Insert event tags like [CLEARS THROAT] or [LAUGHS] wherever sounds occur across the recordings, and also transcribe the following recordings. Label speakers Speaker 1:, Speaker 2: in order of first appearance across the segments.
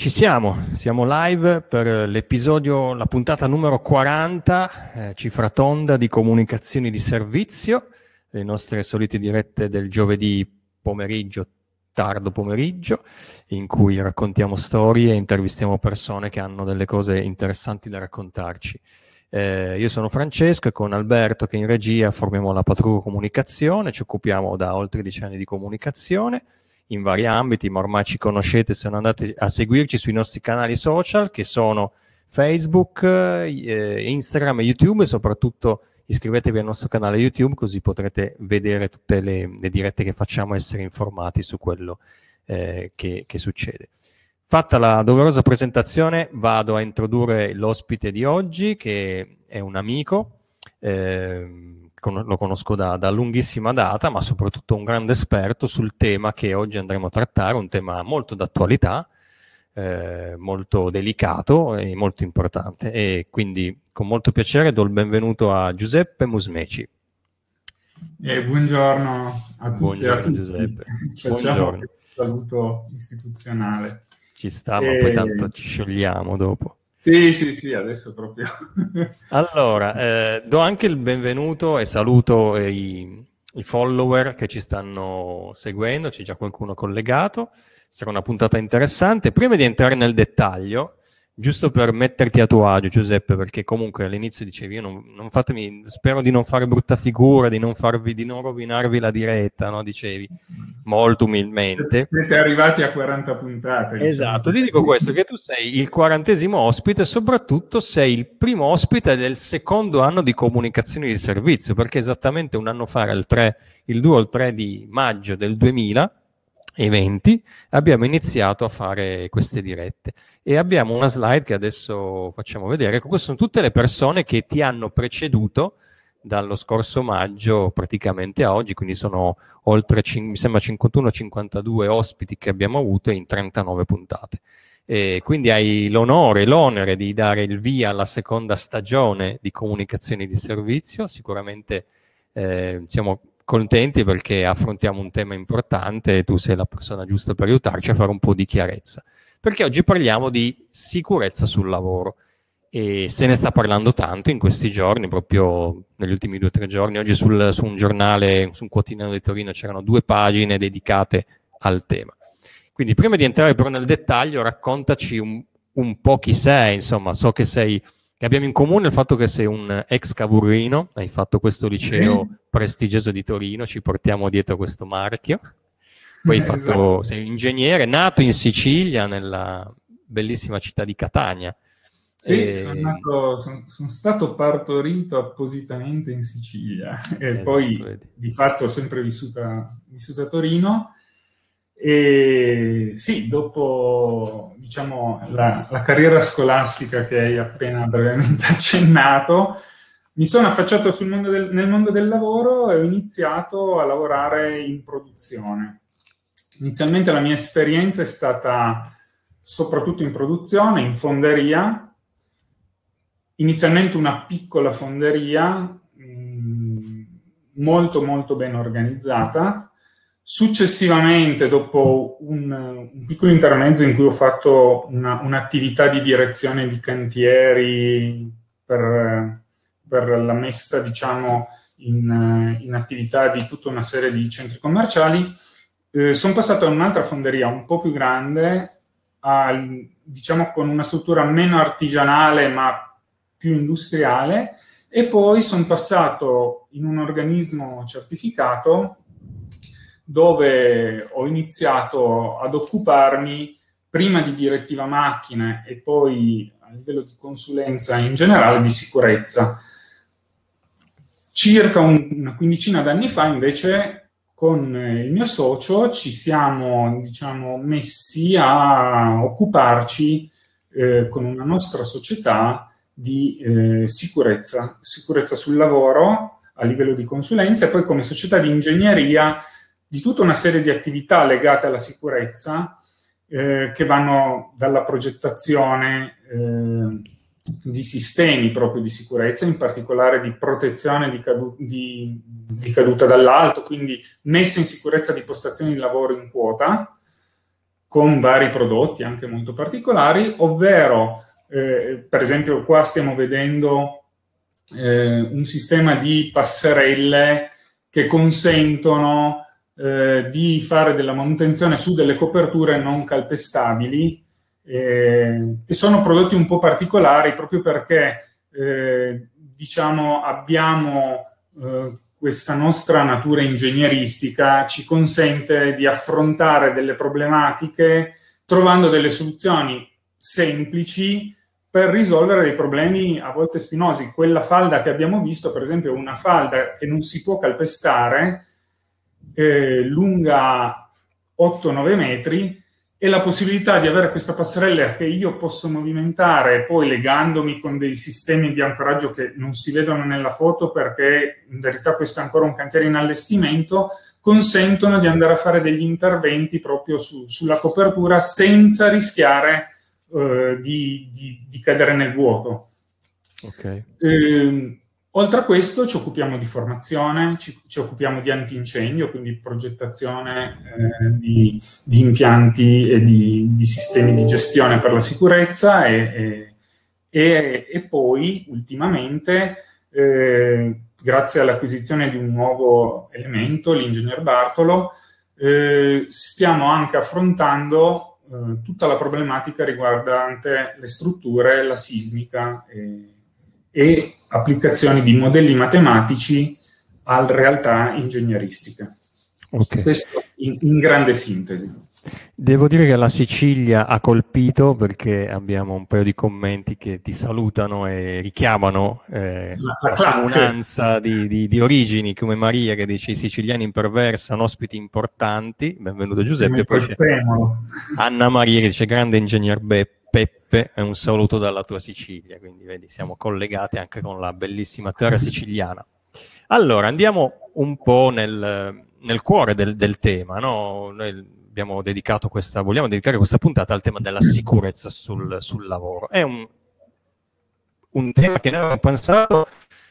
Speaker 1: Ci siamo, siamo live per l'episodio, la puntata numero 40, eh, cifra tonda di comunicazioni di servizio, le nostre solite dirette del giovedì pomeriggio, tardo pomeriggio, in cui raccontiamo storie e intervistiamo persone che hanno delle cose interessanti da raccontarci. Eh, io sono Francesco e con Alberto che in regia formiamo la Patrulla Comunicazione, ci occupiamo da oltre dieci anni di comunicazione in vari ambiti, ma ormai ci conoscete se non andate a seguirci sui nostri canali social che sono Facebook, eh, Instagram e YouTube e soprattutto iscrivetevi al nostro canale YouTube così potrete vedere tutte le, le dirette che facciamo e essere informati su quello eh, che, che succede. Fatta la doverosa presentazione, vado a introdurre l'ospite di oggi, che è un amico, eh, lo conosco da, da, lunghissima data, ma soprattutto un grande esperto sul tema che oggi andremo a trattare, un tema molto d'attualità, eh, molto delicato e molto importante. E quindi con molto piacere do il benvenuto a Giuseppe Musmeci.
Speaker 2: Eh, buongiorno a tutti.
Speaker 1: Buongiorno a tutti. Giuseppe. [LAUGHS]
Speaker 2: Facciamo buongiorno. saluto istituzionale.
Speaker 1: Ci sta, ma poi tanto ci sciogliamo dopo.
Speaker 2: Sì, sì, sì, adesso proprio. [LAUGHS]
Speaker 1: allora, eh, do anche il benvenuto e saluto i, i, follower che ci stanno seguendo, c'è già qualcuno collegato, sarà una puntata interessante. Prima di entrare nel dettaglio, giusto per metterti a tuo agio, Giuseppe, perché comunque all'inizio dicevi: io non, non fatemi, spero di non fare brutta figura, di non, farvi, di non rovinarvi la diretta, no? Dicevi molto umilmente.
Speaker 2: Siete arrivati a 40 puntate.
Speaker 1: Diciamo. Esatto, ti dico questo: che tu sei il quarantesimo ospite, e soprattutto sei il primo ospite del secondo anno di comunicazione di servizio, perché esattamente un anno fa, il, 3, il 2 o il 3 di maggio del 2000 eventi abbiamo iniziato a fare queste dirette e abbiamo una slide che adesso facciamo vedere. Ecco, queste sono tutte le persone che ti hanno preceduto dallo scorso maggio praticamente a oggi, quindi sono oltre, mi sembra 51-52 ospiti che abbiamo avuto in 39 puntate. E quindi hai l'onore, l'onere di dare il via alla seconda stagione di comunicazioni di servizio. Sicuramente eh, siamo contenti perché affrontiamo un tema importante e tu sei la persona giusta per aiutarci a fare un po' di chiarezza. Perché oggi parliamo di sicurezza sul lavoro e se ne sta parlando tanto in questi giorni, proprio negli ultimi due o tre giorni. Oggi sul, su un giornale, su un quotidiano di Torino c'erano due pagine dedicate al tema. Quindi prima di entrare però nel dettaglio, raccontaci un, un po' chi sei, insomma, so che sei che abbiamo in comune il fatto che sei un ex cavurrino, hai fatto questo liceo mm. prestigioso di Torino, ci portiamo dietro questo marchio. Poi hai fatto, esatto. sei un ingegnere, nato in Sicilia, nella bellissima città di Catania.
Speaker 2: Sì, e... sono, nato, sono, sono, stato partorito appositamente in Sicilia e esatto, poi vedi. di fatto ho sempre vissuto a Torino e sì, dopo diciamo, la, la, carriera scolastica che hai appena brevemente [LAUGHS] accennato, mi sono affacciato mondo del, nel mondo del lavoro e ho iniziato a lavorare in produzione. Inizialmente la mia esperienza è stata soprattutto in produzione, in fonderia, inizialmente una piccola fonderia mh, mm, molto molto ben organizzata Successivamente, dopo un, un, piccolo intermezzo in cui ho fatto una, un'attività di direzione di cantieri per, per la messa, diciamo, in, in, attività di tutta una serie di centri commerciali, eh, sono passato da un'altra fonderia un po' più grande, a, diciamo con una struttura meno artigianale ma più industriale, e poi sono passato in un organismo certificato dove ho iniziato ad occuparmi prima di direttiva macchine e poi a livello di consulenza in generale di sicurezza. Circa un, una quindicina d'anni fa invece con il mio socio ci siamo diciamo, messi a occuparci eh, con una nostra società di eh, sicurezza, sicurezza sul lavoro a livello di consulenza e poi come società di ingegneria di tutta una serie di attività legate alla sicurezza eh, che vanno dalla progettazione eh, di sistemi proprio di sicurezza, in particolare di protezione di, cadu- di, di, caduta dall'alto, quindi messa in sicurezza di postazioni di lavoro in quota, con vari prodotti anche molto particolari, ovvero eh, per esempio qua stiamo vedendo eh, un sistema di passerelle che consentono eh, di fare della manutenzione su delle coperture non calpestabili eh, e sono prodotti un po' particolari proprio perché eh, diciamo abbiamo eh, questa nostra natura ingegneristica ci consente di affrontare delle problematiche trovando delle soluzioni semplici per risolvere dei problemi a volte spinosi. Quella falda che abbiamo visto, per esempio, è una falda che non si può calpestare, eh, lunga 8-9 metri, e la possibilità di avere questa passerella che io posso movimentare poi legandomi con dei sistemi di ancoraggio che non si vedono nella foto perché in verità questo è ancora un cantiere in allestimento, consentono di andare a fare degli interventi proprio su, sulla copertura senza rischiare eh, di, di, di, cadere nel vuoto. Okay. Eh, oltre a questo ci occupiamo di formazione, ci, ci occupiamo di antincendio, quindi progettazione eh, di, di, impianti e di, di, sistemi di gestione per la sicurezza e, e, e poi ultimamente eh, grazie all'acquisizione di un nuovo elemento, l'ingegner Bartolo, eh, stiamo anche affrontando eh, tutta la problematica riguardante le strutture, la sismica e, e applicazioni di modelli matematici a realtà ingegneristiche. Okay. Questo in, in grande sintesi.
Speaker 1: Devo dire che la Sicilia ha colpito perché abbiamo un paio di commenti che ti salutano e richiamano eh, la, comunanza di, di, di, origini come Maria che dice i siciliani imperversano ospiti importanti, benvenuto Giuseppe, poi Anna Maria che dice grande ingegner Beppe. Peppe, un saluto dalla tua Sicilia, quindi vedi siamo collegati anche con la bellissima terra siciliana. Allora andiamo un po' nel, nel cuore del, del tema, no? Noi, abbiamo dedicato questa, vogliamo dedicare questa puntata al tema della sicurezza sul, sul lavoro. È un, un, tema che noi abbiamo pensato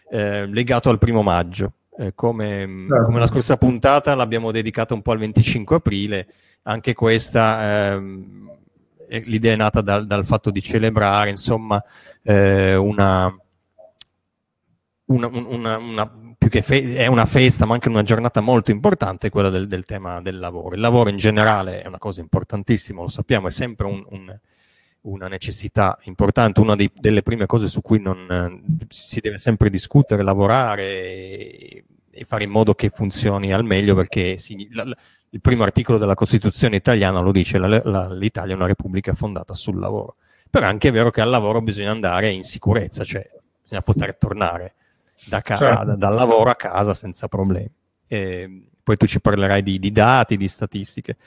Speaker 1: eh, legato al primo maggio. Eh, come, certo. come, la scorsa puntata l'abbiamo dedicata un po' al 25 aprile, anche questa ehm, l'idea è nata dal, dal, fatto di celebrare insomma eh, una, una, una, una più che fe- è una festa, ma anche una giornata molto importante, quella del, del, tema del lavoro. Il lavoro in generale è una cosa importantissima, lo sappiamo, è sempre un, un, una necessità importante, una dei, delle prime cose su cui non, si deve sempre discutere, lavorare e, fare in modo che funzioni al meglio, perché si, la, la, il primo articolo della Costituzione italiana lo dice, la, l'Italia è una repubblica fondata sul lavoro. Però è anche vero che al lavoro bisogna andare in sicurezza, cioè bisogna poter tornare da ca- certo. dal lavoro a casa senza problemi. E poi tu ci parlerai di, di dati, di statistiche.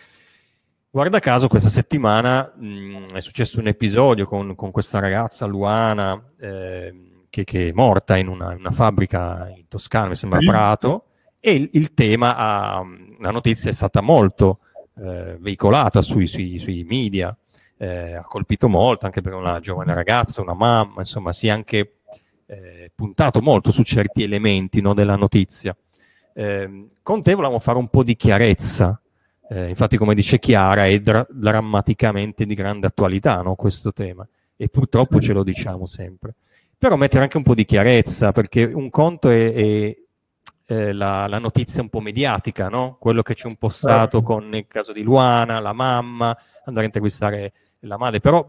Speaker 1: Guarda caso, questa settimana mh, è successo un episodio con, con questa ragazza Luana eh, che, che, è morta in una, una, fabbrica in Toscana, mi sembra Prato, e il, il tema, ha, la notizia è stata molto eh, veicolata sui, sui, sui media, eh, ha colpito molto anche per una giovane ragazza, una mamma, insomma, si è anche eh, puntato molto su certi elementi no, della notizia. Eh, con te volevamo fare un po' di chiarezza, eh, infatti come dice Chiara è dra- drammaticamente di grande attualità no, questo tema e purtroppo sì. ce lo diciamo sempre. Però mettere anche un po' di chiarezza perché un conto è, è eh, la, la, notizia un po' mediatica, no? quello che c'è un po' stato certo. con il caso di Luana, la mamma, andare a intervistare la madre, però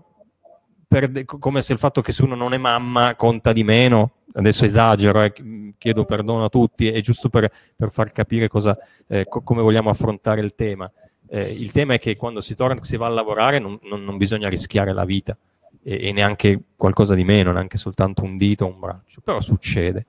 Speaker 1: per, come se il fatto che se uno non è mamma conta di meno, adesso esagero, eh, chiedo perdono a tutti, è giusto per, per far capire cosa, eh, co- come vogliamo affrontare il tema. Eh, il tema è che quando si torna, si va a lavorare, non, non, non bisogna rischiare la vita e, e, neanche qualcosa di meno, neanche soltanto un dito o un braccio, però succede.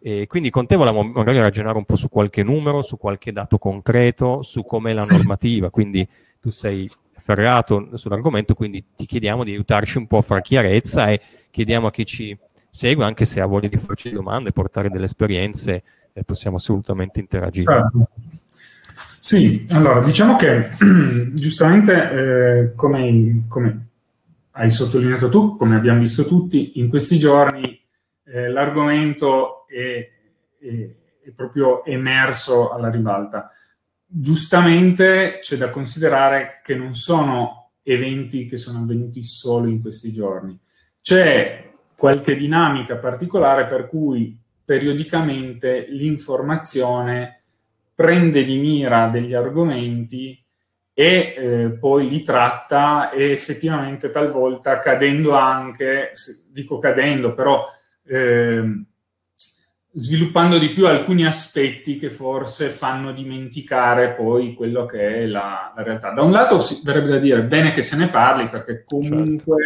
Speaker 1: E quindi con te volevamo magari ragionare un po' su qualche numero, su qualche dato concreto, su com'è la normativa, quindi tu sei ferrato sull'argomento, quindi ti chiediamo di aiutarci un po' a fare chiarezza e chiediamo a chi ci segue, anche se ha voglia di farci domande, portare delle esperienze, eh, possiamo assolutamente interagire. Certo.
Speaker 2: Sì, allora diciamo che [CLEARS THROAT] giustamente eh, come, come, hai sottolineato tu, come abbiamo visto tutti, in questi giorni eh, l'argomento è, è, è proprio emerso alla ribalta giustamente c'è da considerare che non sono eventi che sono avvenuti solo in questi giorni. C'è qualche dinamica particolare per cui periodicamente l'informazione prende di mira degli argomenti e eh, poi li tratta e effettivamente talvolta cadendo anche, dico cadendo, però eh, sviluppando di più alcuni aspetti che forse fanno dimenticare poi quello che è la, la realtà. Da un lato si, verrebbe da dire bene che se ne parli perché comunque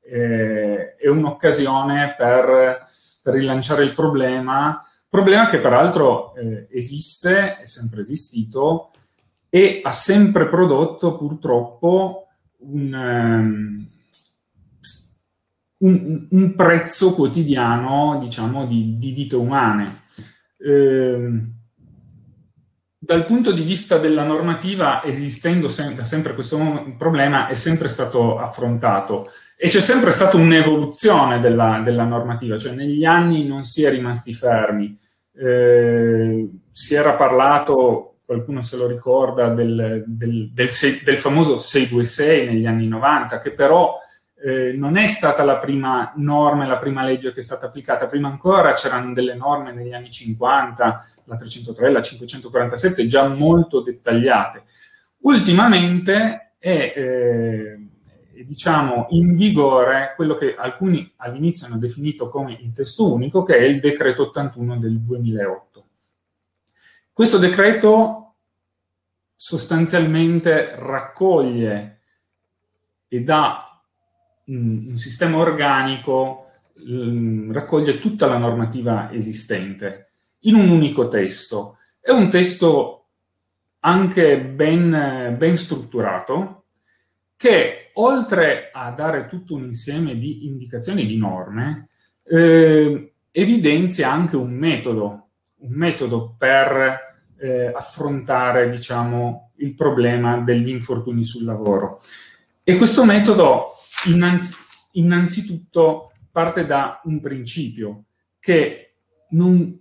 Speaker 2: certo. eh, è un'occasione per, per, rilanciare il problema, problema che peraltro eh, esiste, è sempre esistito e ha sempre prodotto purtroppo un... Um, un, un prezzo quotidiano, diciamo, di, di vite umane. Eh, dal punto di vista della normativa, esistendo sem- da sempre questo problema, è sempre stato affrontato e c'è sempre stata un'evoluzione della, della, normativa, cioè negli anni non si è rimasti fermi. Eh, si era parlato, qualcuno se lo ricorda, del, del, del, del famoso 626 negli anni 90, che però eh, non è stata la prima norma la prima legge che è stata applicata, prima ancora c'erano delle norme negli anni 50, la 303, la 547, già molto dettagliate. Ultimamente è, eh, diciamo, in vigore quello che alcuni all'inizio hanno definito come il testo unico, che è il decreto 81 del 2008. Questo decreto sostanzialmente raccoglie e dà un, sistema organico mh, raccoglie tutta la normativa esistente in un unico testo. È un testo anche ben, ben strutturato che oltre a dare tutto un insieme di indicazioni di norme, eh, evidenzia anche un metodo, un metodo per eh, affrontare, diciamo, il problema degli infortuni sul lavoro. E questo metodo innanzi, innanzitutto parte da un principio che non,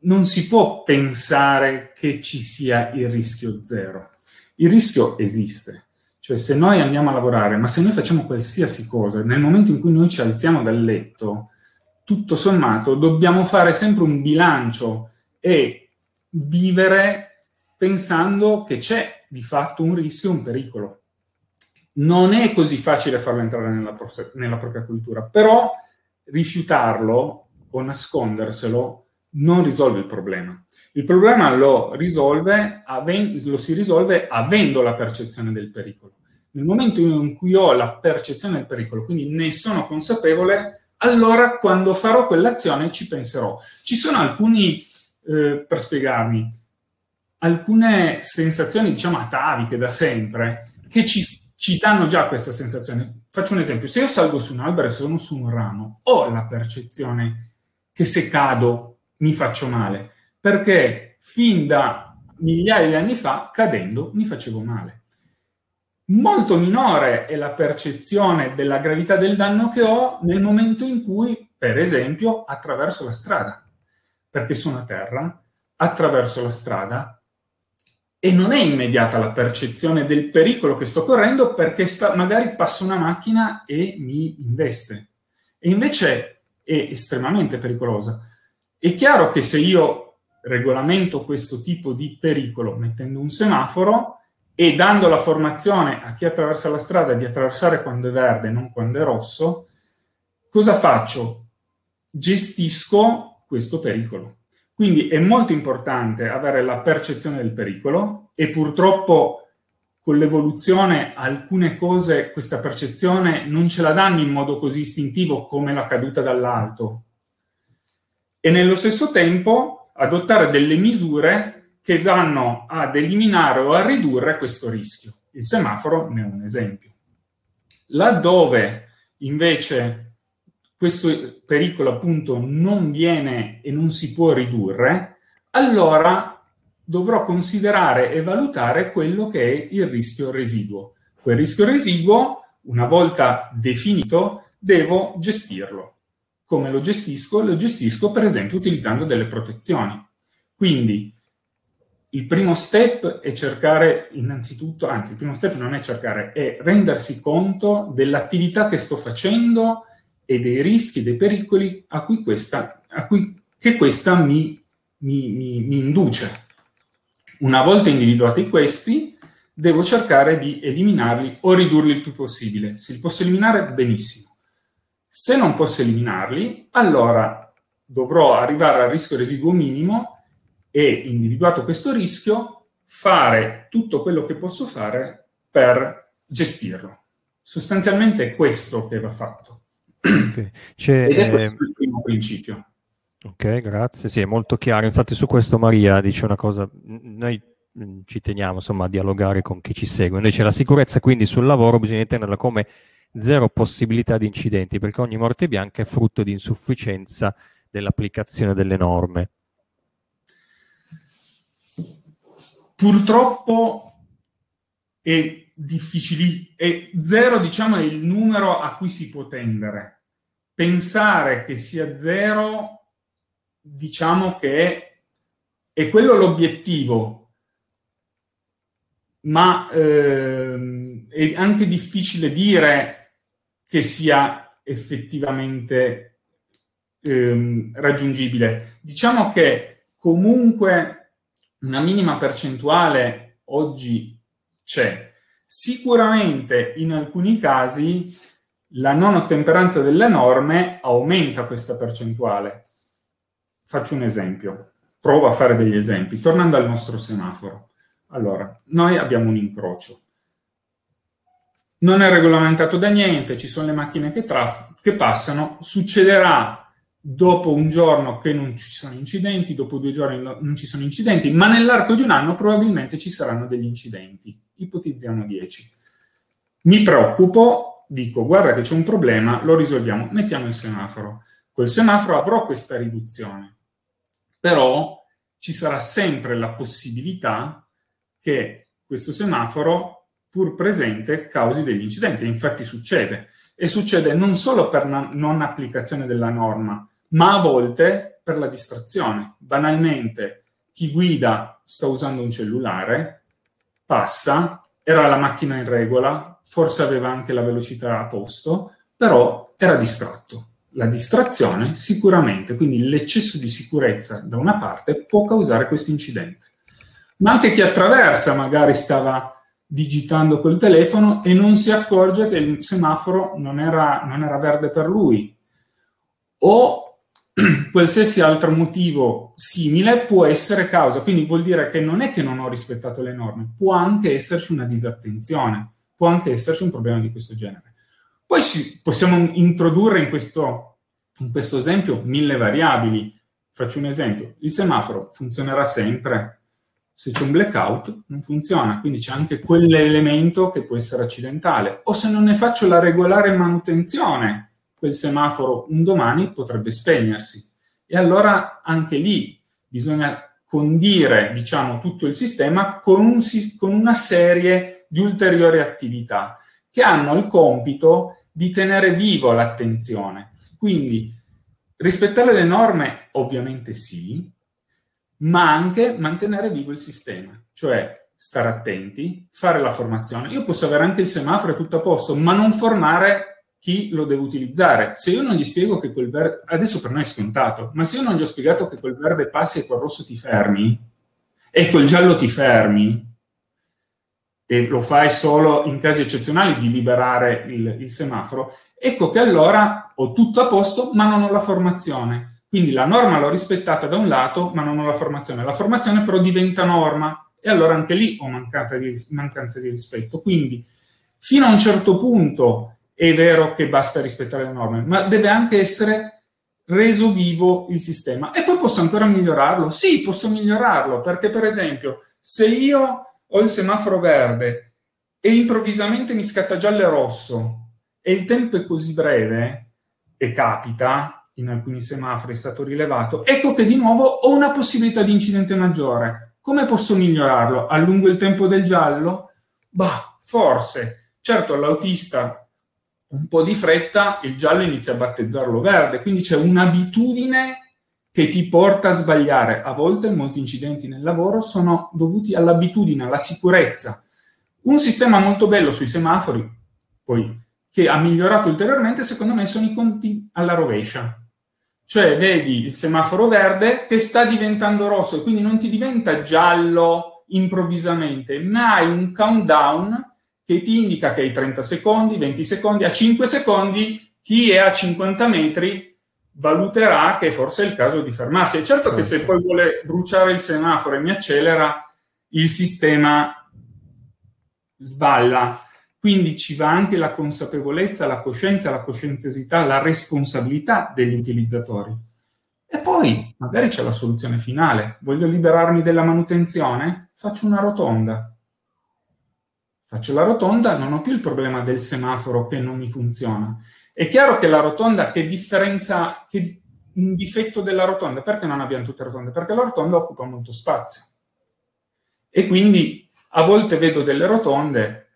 Speaker 2: non si può pensare che ci sia il rischio zero. Il rischio esiste. Cioè, se noi andiamo a lavorare, ma se noi facciamo qualsiasi cosa, nel momento in cui noi ci alziamo dal letto, tutto sommato, dobbiamo fare sempre un bilancio e vivere pensando che c'è di fatto un rischio, un pericolo non è così facile farlo entrare nella, nella propria cultura, però rifiutarlo o nasconderselo non risolve il problema. Il problema lo, risolve, lo si risolve avendo la percezione del pericolo. Nel momento in cui ho la percezione del pericolo, quindi ne sono consapevole, allora quando farò quell'azione ci penserò. Ci sono alcuni, eh, per spiegarmi, alcune sensazioni, diciamo, ataviche da sempre, che ci ci danno già questa sensazione. Faccio un esempio, se io salgo su un albero e sono su un ramo, ho la percezione che se cado mi faccio male, perché fin da migliaia di anni fa, cadendo, mi facevo male. Molto minore è la percezione della gravità del danno che ho nel momento in cui, per esempio, attraverso la strada, perché sono a terra, attraverso la strada e non è immediata la percezione del pericolo che sto correndo perché sta, magari passa una macchina e mi investe. E invece è estremamente pericolosa. È chiaro che se io regolamento questo tipo di pericolo mettendo un semaforo e dando la formazione a chi attraversa la strada di attraversare quando è verde non quando è rosso, cosa faccio? Gestisco questo pericolo. Quindi è molto importante avere la percezione del pericolo e purtroppo con l'evoluzione alcune cose questa percezione non ce la danno in modo così istintivo come la caduta dall'alto. E nello stesso tempo adottare delle misure che vanno ad eliminare o a ridurre questo rischio. Il semaforo ne è un esempio. Laddove invece questo pericolo appunto non viene e non si può ridurre, allora dovrò considerare e valutare quello che è il rischio residuo. Quel rischio residuo, una volta definito, devo gestirlo. Come lo gestisco? Lo gestisco per esempio utilizzando delle protezioni. Quindi il primo step è cercare innanzitutto, anzi il primo step non è cercare, è rendersi conto dell'attività che sto facendo e dei rischi, dei pericoli a cui questa, a cui, che questa mi, mi, mi, mi induce. Una volta individuati questi, devo cercare di eliminarli o ridurli il più possibile. Se li posso eliminare, benissimo. Se non posso eliminarli, allora dovrò arrivare al rischio residuo minimo e individuato questo rischio, fare tutto quello che posso fare per gestirlo. Sostanzialmente è questo che va fatto. Okay. Ed è questo il primo principio.
Speaker 1: Ok, grazie. Sì, è molto chiaro. Infatti su questo Maria dice una cosa, noi mm, ci teniamo insomma a dialogare con chi ci segue. Noi c'è la sicurezza, quindi sul lavoro bisogna intenderla come zero possibilità di incidenti, perché ogni morte bianca è frutto di insufficienza dell'applicazione delle norme.
Speaker 2: Purtroppo è difficilissimo, è zero diciamo è il numero a cui si può tendere. Pensare che sia zero, diciamo che è, quello l'obiettivo, ma eh, è anche difficile dire che sia effettivamente eh, raggiungibile. Diciamo che comunque una minima percentuale oggi c'è. Sicuramente in alcuni casi la non ottemperanza delle norme aumenta questa percentuale. Faccio un esempio, provo a fare degli esempi. Tornando al nostro semaforo. Allora, noi abbiamo un incrocio. Non è regolamentato da niente, ci sono le macchine che, traf- che passano, succederà dopo un giorno che non ci sono incidenti, dopo due giorni non ci sono incidenti, ma nell'arco di un anno probabilmente ci saranno degli incidenti. Ipotizziamo 10. Mi preoccupo, dico guarda che c'è un problema, lo risolviamo, mettiamo il semaforo. Col semaforo avrò questa riduzione, però ci sarà sempre la possibilità che questo semaforo, pur presente, causi degli incidenti. Infatti succede. E succede non solo per non applicazione della norma, ma a volte per la distrazione. Banalmente, chi guida sta usando un cellulare, passa, era la macchina in regola, forse aveva anche la velocità a posto, però era distratto. La distrazione sicuramente, quindi l'eccesso di sicurezza da una parte può causare questo incidente. Ma anche chi attraversa magari stava digitando col telefono e non si accorge che il semaforo non era, non era verde per lui. O [CLEARS THROAT] qualsiasi altro motivo simile può essere causa, quindi vuol dire che non è che non ho rispettato le norme, può anche esserci una disattenzione, può anche esserci un problema di questo genere. Poi ci, possiamo introdurre in questo, in questo esempio mille variabili. Faccio un esempio, il semaforo funzionerà sempre, se c'è un blackout non funziona, quindi c'è anche quell'elemento che può essere accidentale. O se non ne faccio la regolare manutenzione, quel semaforo un domani potrebbe spegnersi. E allora anche lì bisogna condire, diciamo, tutto il sistema con, un, con una serie di ulteriori attività che hanno il compito di tenere vivo l'attenzione. Quindi rispettare le norme ovviamente sì, ma anche mantenere vivo il sistema, cioè stare attenti, fare la formazione. Io posso avere anche il semaforo tutto a posto, ma non formare chi lo deve utilizzare. Se io non gli spiego che quel verde, adesso per noi è scontato, ma se io non gli ho spiegato che quel verde passi e quel rosso ti fermi, e quel giallo ti fermi, e lo fai solo in casi eccezionali di liberare il, il semaforo, ecco che allora ho tutto a posto, ma non ho la formazione. Quindi la norma l'ho rispettata da un lato, ma non ho la formazione. La formazione però diventa norma e allora anche lì ho mancanza di, mancanza di rispetto. Quindi fino a un certo punto è vero che basta rispettare le norme, ma deve anche essere reso vivo il sistema. E poi posso ancora migliorarlo? Sì, posso migliorarlo, perché per esempio, se io ho il semaforo verde e improvvisamente mi scatta giallo e rosso e il tempo è così breve, e capita, in alcuni semafori è stato rilevato, ecco che di nuovo ho una possibilità di incidente maggiore. Come posso migliorarlo? Allungo il tempo del giallo? Bah, forse. Certo, l'autista un po' di fretta, il giallo inizia a battezzarlo verde, quindi c'è un'abitudine che ti porta a sbagliare. A volte molti incidenti nel lavoro sono dovuti all'abitudine, alla sicurezza. Un sistema molto bello sui semafori, poi, che ha migliorato ulteriormente, secondo me, sono i conti alla rovescia. Cioè, vedi il semaforo verde che sta diventando rosso quindi non ti diventa giallo improvvisamente, ma hai un countdown che ti indica che hai 30 secondi, 20 secondi, a 5 secondi chi è a 50 metri valuterà che forse è il caso di fermarsi. È certo, certo. che se poi vuole bruciare il semaforo e mi accelera, il sistema sballa. Quindi ci va anche la consapevolezza, la coscienza, la coscienziosità, la responsabilità degli utilizzatori. E poi magari c'è la soluzione finale. Voglio liberarmi della manutenzione? Faccio una rotonda. Faccio la rotonda, non ho più il problema del semaforo che non mi funziona. È chiaro che la rotonda, che differenza, che un difetto della rotonda, perché non abbiamo tutte rotonde? Perché la rotonda occupa molto spazio. E quindi a volte vedo delle rotonde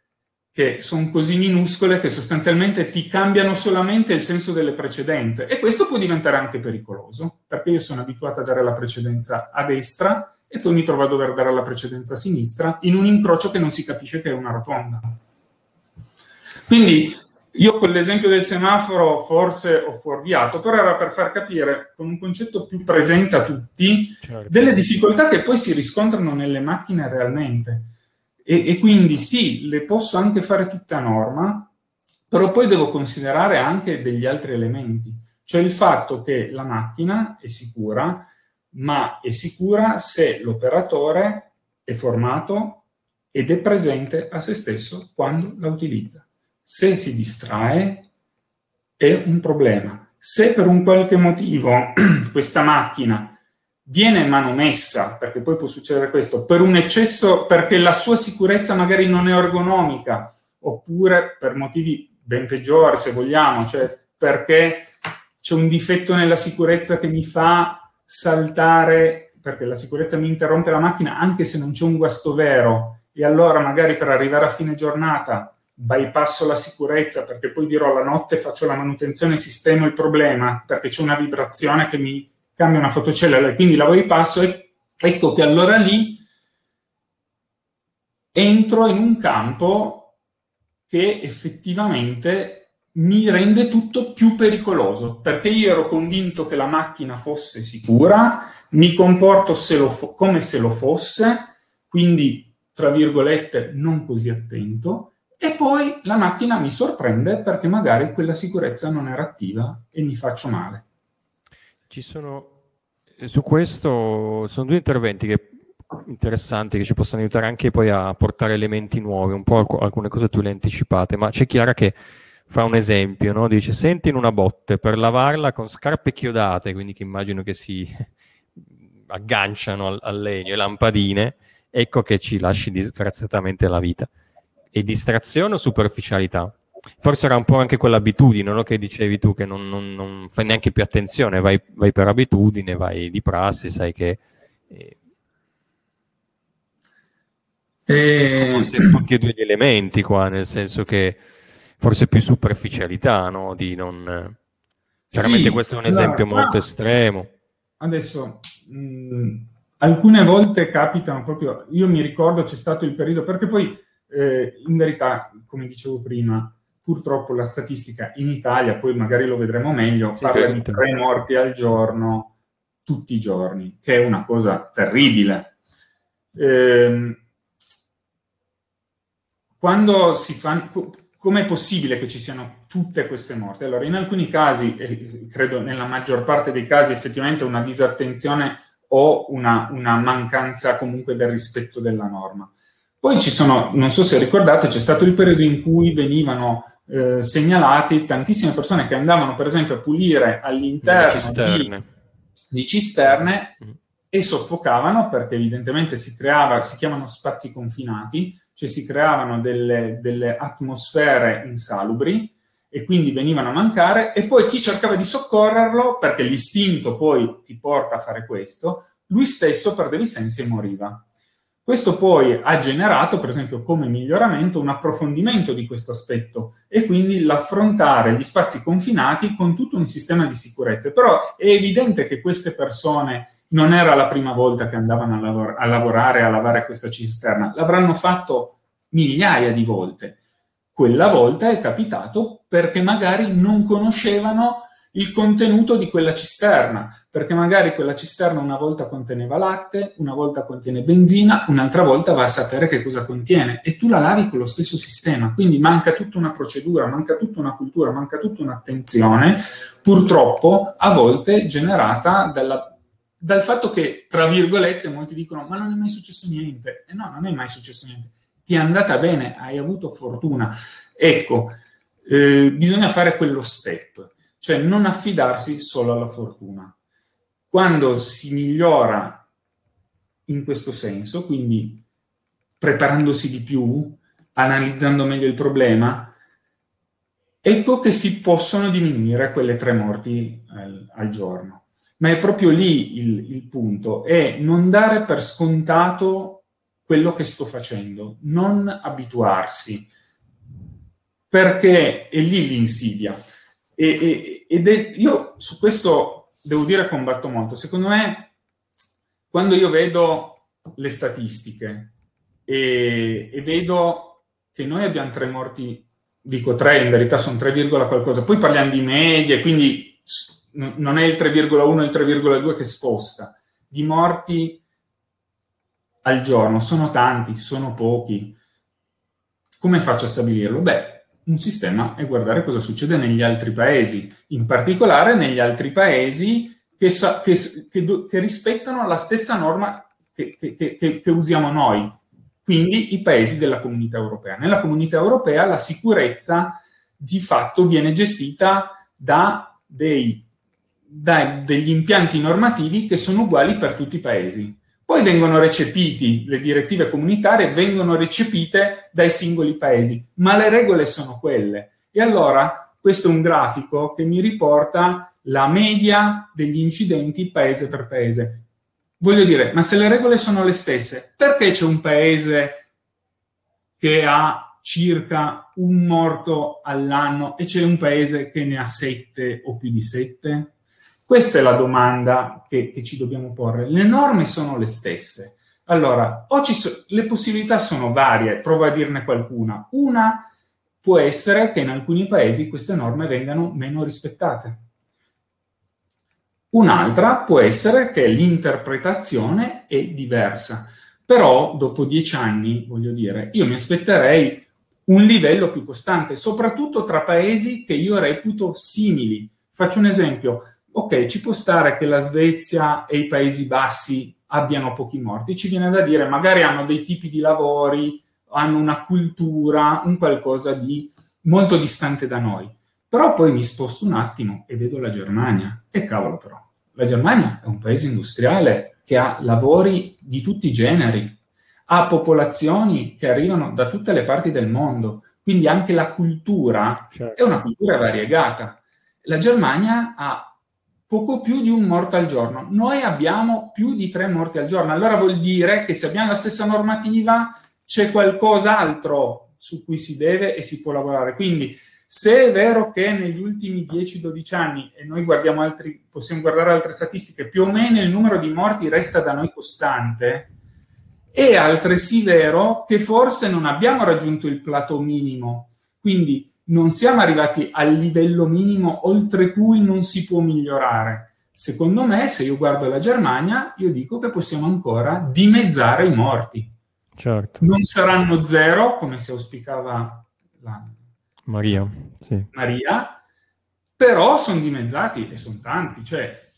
Speaker 2: che sono così minuscole che sostanzialmente ti cambiano solamente il senso delle precedenze. E questo può diventare anche pericoloso, perché io sono abituato a dare la precedenza a destra e poi mi trovo a dover dare la precedenza a sinistra in un incrocio che non si capisce che è una rotonda. Quindi io con l'esempio del semaforo forse ho fuorviato, però era per far capire con un concetto più presente a tutti certo. delle difficoltà che poi si riscontrano nelle macchine realmente. E, e, quindi sì, le posso anche fare tutte a norma, però poi devo considerare anche degli altri elementi, cioè il fatto che la macchina è sicura, ma è sicura se l'operatore è formato ed è presente a se stesso quando la utilizza. Se si distrae è un problema. Se per un qualche motivo [CLEARS THROAT] questa macchina viene manomessa, perché poi può succedere questo, per un eccesso, perché la sua sicurezza magari non è ergonomica, oppure per motivi ben peggiori, se vogliamo, cioè perché c'è un difetto nella sicurezza che mi fa saltare, perché la sicurezza mi interrompe la macchina anche se non c'è un guasto vero, e allora magari per arrivare a fine giornata bypasso la sicurezza perché poi dirò la notte faccio la manutenzione sistemo il problema perché c'è una vibrazione che mi cambia una fotocella e quindi la bypasso e ecco che allora lì entro in un campo che effettivamente mi rende tutto più pericoloso perché io ero convinto che la macchina fosse sicura, mi comporto se fo- come se lo fosse, quindi tra virgolette non così attento e poi la macchina mi sorprende perché magari quella sicurezza non era attiva e mi faccio male.
Speaker 1: Ci sono su questo sono due interventi che, interessanti che ci possono aiutare anche poi a portare elementi nuovi, un po' alcune cose tu le anticipate, ma c'è Chiara che fa un esempio, no? dice senti in una botte per lavarla con scarpe chiodate, quindi che immagino che si [LAUGHS] agganciano al, al legno e lampadine, ecco che ci lasci disgraziatamente la vita e distrazione o superficialità? Forse era un po' anche quell'abitudine no? che dicevi tu, che non, non, non fai neanche più attenzione, vai, vai, per abitudine, vai di prassi, sai che... Eh, e... Forse tutti e due gli elementi qua, nel senso che forse più superficialità, no? Di non... Chiaramente sì, questo è un esempio allora, molto estremo.
Speaker 2: Adesso, mh, alcune volte capitano proprio, io mi ricordo c'è stato il periodo, perché poi eh, in verità, come dicevo prima, purtroppo la statistica in Italia, poi magari lo vedremo meglio, sì, parla di tre morti al giorno tutti i giorni, che è una cosa terribile. Eh, quando si fa, com'è possibile che ci siano tutte queste morti? Allora, in alcuni casi, e credo nella maggior parte dei casi, effettivamente una disattenzione o una, una mancanza comunque del rispetto della norma. Poi ci sono, non so se ricordate, c'è stato il periodo in cui venivano eh, segnalati tantissime persone che andavano per esempio a pulire all'interno cisterne. Di, di, cisterne mm. E soffocavano perché evidentemente si creava, si chiamano spazi confinati, cioè si creavano delle, delle atmosfere insalubri e quindi venivano a mancare e poi chi cercava di soccorrerlo, perché l'istinto poi ti porta a fare questo, lui stesso perdeva i sensi e moriva. Questo poi ha generato, per esempio, come miglioramento un approfondimento di questo aspetto e quindi l'affrontare gli spazi confinati con tutto un sistema di sicurezza. Però è evidente che queste persone non era la prima volta che andavano a, lavor- a lavorare, a lavare questa cisterna, l'avranno fatto migliaia di volte. Quella volta è capitato perché magari non conoscevano il contenuto di quella cisterna, perché magari quella cisterna una volta conteneva latte, una volta contiene benzina, un'altra volta va a sapere che cosa contiene. E tu la lavi con lo stesso sistema, quindi manca tutta una procedura, manca tutta una cultura, manca tutta un'attenzione, purtroppo a volte generata dalla, dal fatto che, tra virgolette, molti dicono ma non è mai successo niente, e no, non è mai successo niente, ti è andata bene, hai avuto fortuna. Ecco, eh, bisogna fare quello step cioè non affidarsi solo alla fortuna. Quando si migliora in questo senso, quindi preparandosi di più, analizzando meglio il problema, ecco che si possono diminuire quelle tre morti al, al giorno. Ma è proprio lì il, il punto, è non dare per scontato quello che sto facendo, non abituarsi, perché è lì l'insidia. E, e, ed è, io su questo devo dire combatto molto. Secondo me, quando io vedo le statistiche e, e vedo che noi abbiamo tre morti, dico tre, in verità sono 3, qualcosa, poi parliamo di medie, quindi non è il 3,1 e il 3,2 che sposta, di morti al giorno, sono tanti, sono pochi. Come faccio a stabilirlo? Beh, un sistema e guardare cosa succede negli altri paesi, in particolare negli altri paesi che, sa, che, che, che rispettano la stessa norma che, usiamo noi, quindi i paesi della comunità europea. Nella comunità europea la sicurezza di fatto viene gestita da, dei, da degli impianti normativi che sono uguali per tutti i paesi. Poi vengono recepiti, le direttive comunitarie vengono recepite dai singoli paesi, ma le regole sono quelle. E allora questo è un grafico che mi riporta la media degli incidenti paese per paese. Voglio dire, ma se le regole sono le stesse, perché c'è un paese che ha circa un morto all'anno e c'è un paese che ne ha sette o più di sette? Questa è la domanda che, che ci dobbiamo porre. Le norme sono le stesse. Allora, so- le possibilità sono varie, provo a dirne qualcuna. Una può essere che in alcuni paesi queste norme vengano meno rispettate. Un'altra può essere che l'interpretazione è diversa. Però dopo dieci anni, voglio dire, io mi aspetterei un livello più costante, soprattutto tra paesi che io reputo simili. Faccio un esempio, ok, ci può stare che la Svezia e i Paesi Bassi abbiano pochi morti, ci viene da dire magari hanno dei tipi di lavori, hanno una cultura, un qualcosa di molto distante da noi. Però poi mi sposto un attimo e vedo la Germania. E cavolo però, la Germania è un paese industriale che ha lavori di tutti i generi, ha popolazioni che arrivano da tutte le parti del mondo, quindi anche la cultura certo. è una cultura variegata. La Germania ha poco più di un morto al giorno. Noi abbiamo più di tre morti al giorno. Allora vuol dire che se abbiamo la stessa normativa c'è qualcos'altro su cui si deve e si può lavorare. Quindi se è vero che negli ultimi 10-12 anni, e noi guardiamo altri, possiamo guardare altre statistiche, più o meno il numero di morti resta da noi costante, è altresì vero che forse non abbiamo raggiunto il plateau minimo. Quindi non siamo arrivati al livello minimo oltre cui non si può migliorare. Secondo me, se io guardo la Germania, io dico che possiamo ancora dimezzare i morti. Certo. Non saranno zero, come si auspicava la
Speaker 1: Maria, sì.
Speaker 2: Maria però sono dimezzati e sono tanti. Cioè,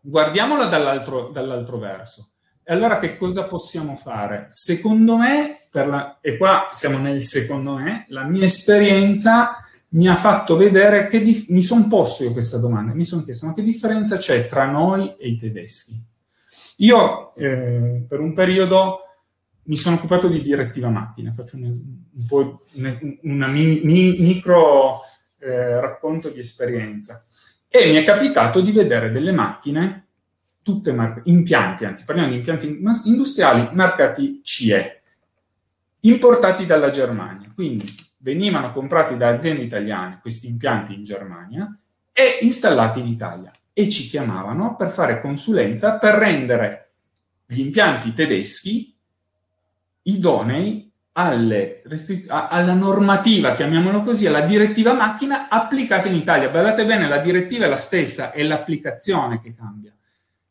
Speaker 2: guardiamola dall'altro, dall'altro verso. E allora che cosa possiamo fare? Secondo me, la, e qua siamo nel secondo me, la mia esperienza mi ha fatto vedere che dif- mi sono posto io questa domanda, mi sono chiesto ma che differenza c'è tra noi e i tedeschi? Io eh, per un periodo mi sono occupato di direttiva macchina, faccio un, un po' un una mi, mi, micro eh, racconto di esperienza e mi è capitato di vedere delle macchine tutte mar- impianti, anzi parliamo di impianti industriali marcati CE, importati dalla Germania. Quindi venivano comprati da aziende italiane questi impianti in Germania e installati in Italia e ci chiamavano per fare consulenza per rendere gli impianti tedeschi idonei restri- alla normativa, chiamiamolo così, alla direttiva macchina applicata in Italia. Guardate bene, la direttiva è la stessa, è l'applicazione che cambia.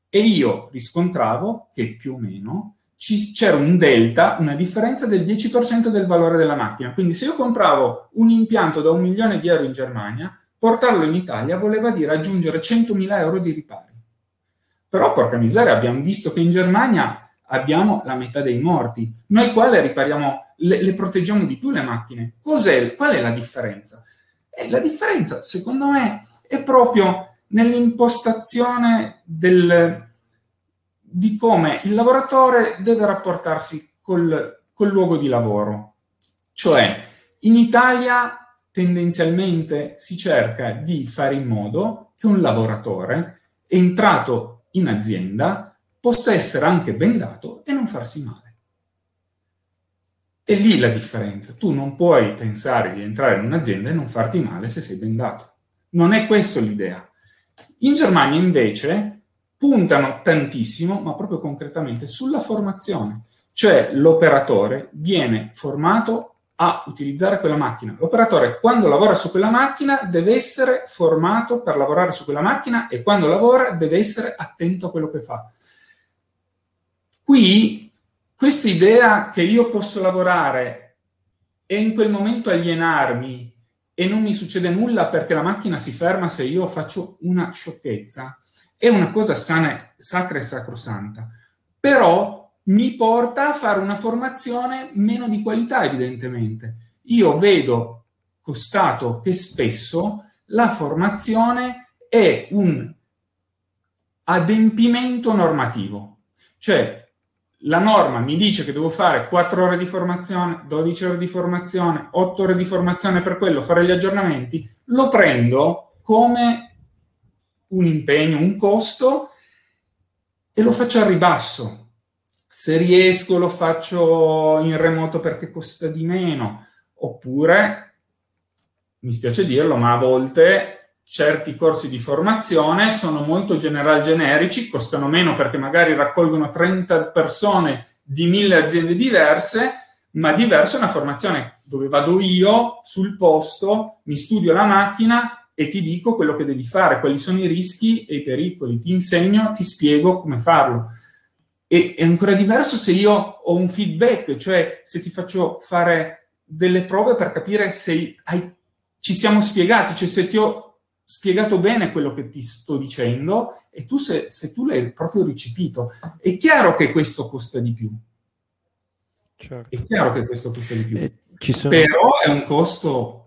Speaker 2: E io riscontravo che più o meno ci, c'era un delta, una differenza del 10% del valore della macchina. Quindi se io compravo un impianto da un milione di euro in Germania, portarlo in Italia voleva dire aggiungere 100.000 euro di ripari. Però, porca miseria, abbiamo visto che in Germania abbiamo la metà dei morti. Noi qua le ripariamo, le, le proteggiamo di più le macchine. Cos'è, qual è la differenza? E la differenza, secondo me, è proprio nell'impostazione del, di come il lavoratore deve rapportarsi col, col luogo di lavoro. Cioè, in Italia tendenzialmente si cerca di fare in modo che un lavoratore entrato in azienda possa essere anche bendato e non farsi male. È lì la differenza. Tu non puoi pensare di entrare in un'azienda e non farti male se sei bendato. Non è questa l'idea. In Germania invece puntano tantissimo, ma proprio concretamente, sulla formazione. Cioè l'operatore viene formato a utilizzare quella macchina. L'operatore quando lavora su quella macchina deve essere formato per lavorare su quella macchina e quando lavora deve essere attento a quello che fa. Qui questa idea che io posso lavorare e in quel momento alienarmi e non mi succede nulla perché la macchina si ferma se io faccio una sciocchezza, è una cosa sana, sacra e sacrosanta. Però mi porta a fare una formazione meno di qualità, evidentemente. Io vedo costato che spesso la formazione è un adempimento normativo. Cioè, la norma mi dice che devo fare 4 ore di formazione, 12 ore di formazione, 8 ore di formazione per quello, fare gli aggiornamenti, lo prendo come un impegno, un costo e lo faccio a ribasso. Se riesco lo faccio in remoto perché costa di meno, oppure, mi spiace dirlo, ma a volte certi corsi di formazione sono molto general generici, costano meno perché magari raccolgono 30 persone di mille aziende diverse, ma diverso è una formazione dove vado io sul posto, mi studio la macchina e ti dico quello che devi fare, quali sono i rischi e i pericoli, ti insegno, ti spiego come farlo. E è ancora diverso se io ho un feedback, cioè se ti faccio fare delle prove per capire se hai, ci siamo spiegati, cioè se ti ho spiegato bene quello che ti sto dicendo e tu se, se tu l'hai proprio recepito. È chiaro che questo costa di più. Certo. È chiaro che questo costa di più. Eh, sono... Però è un costo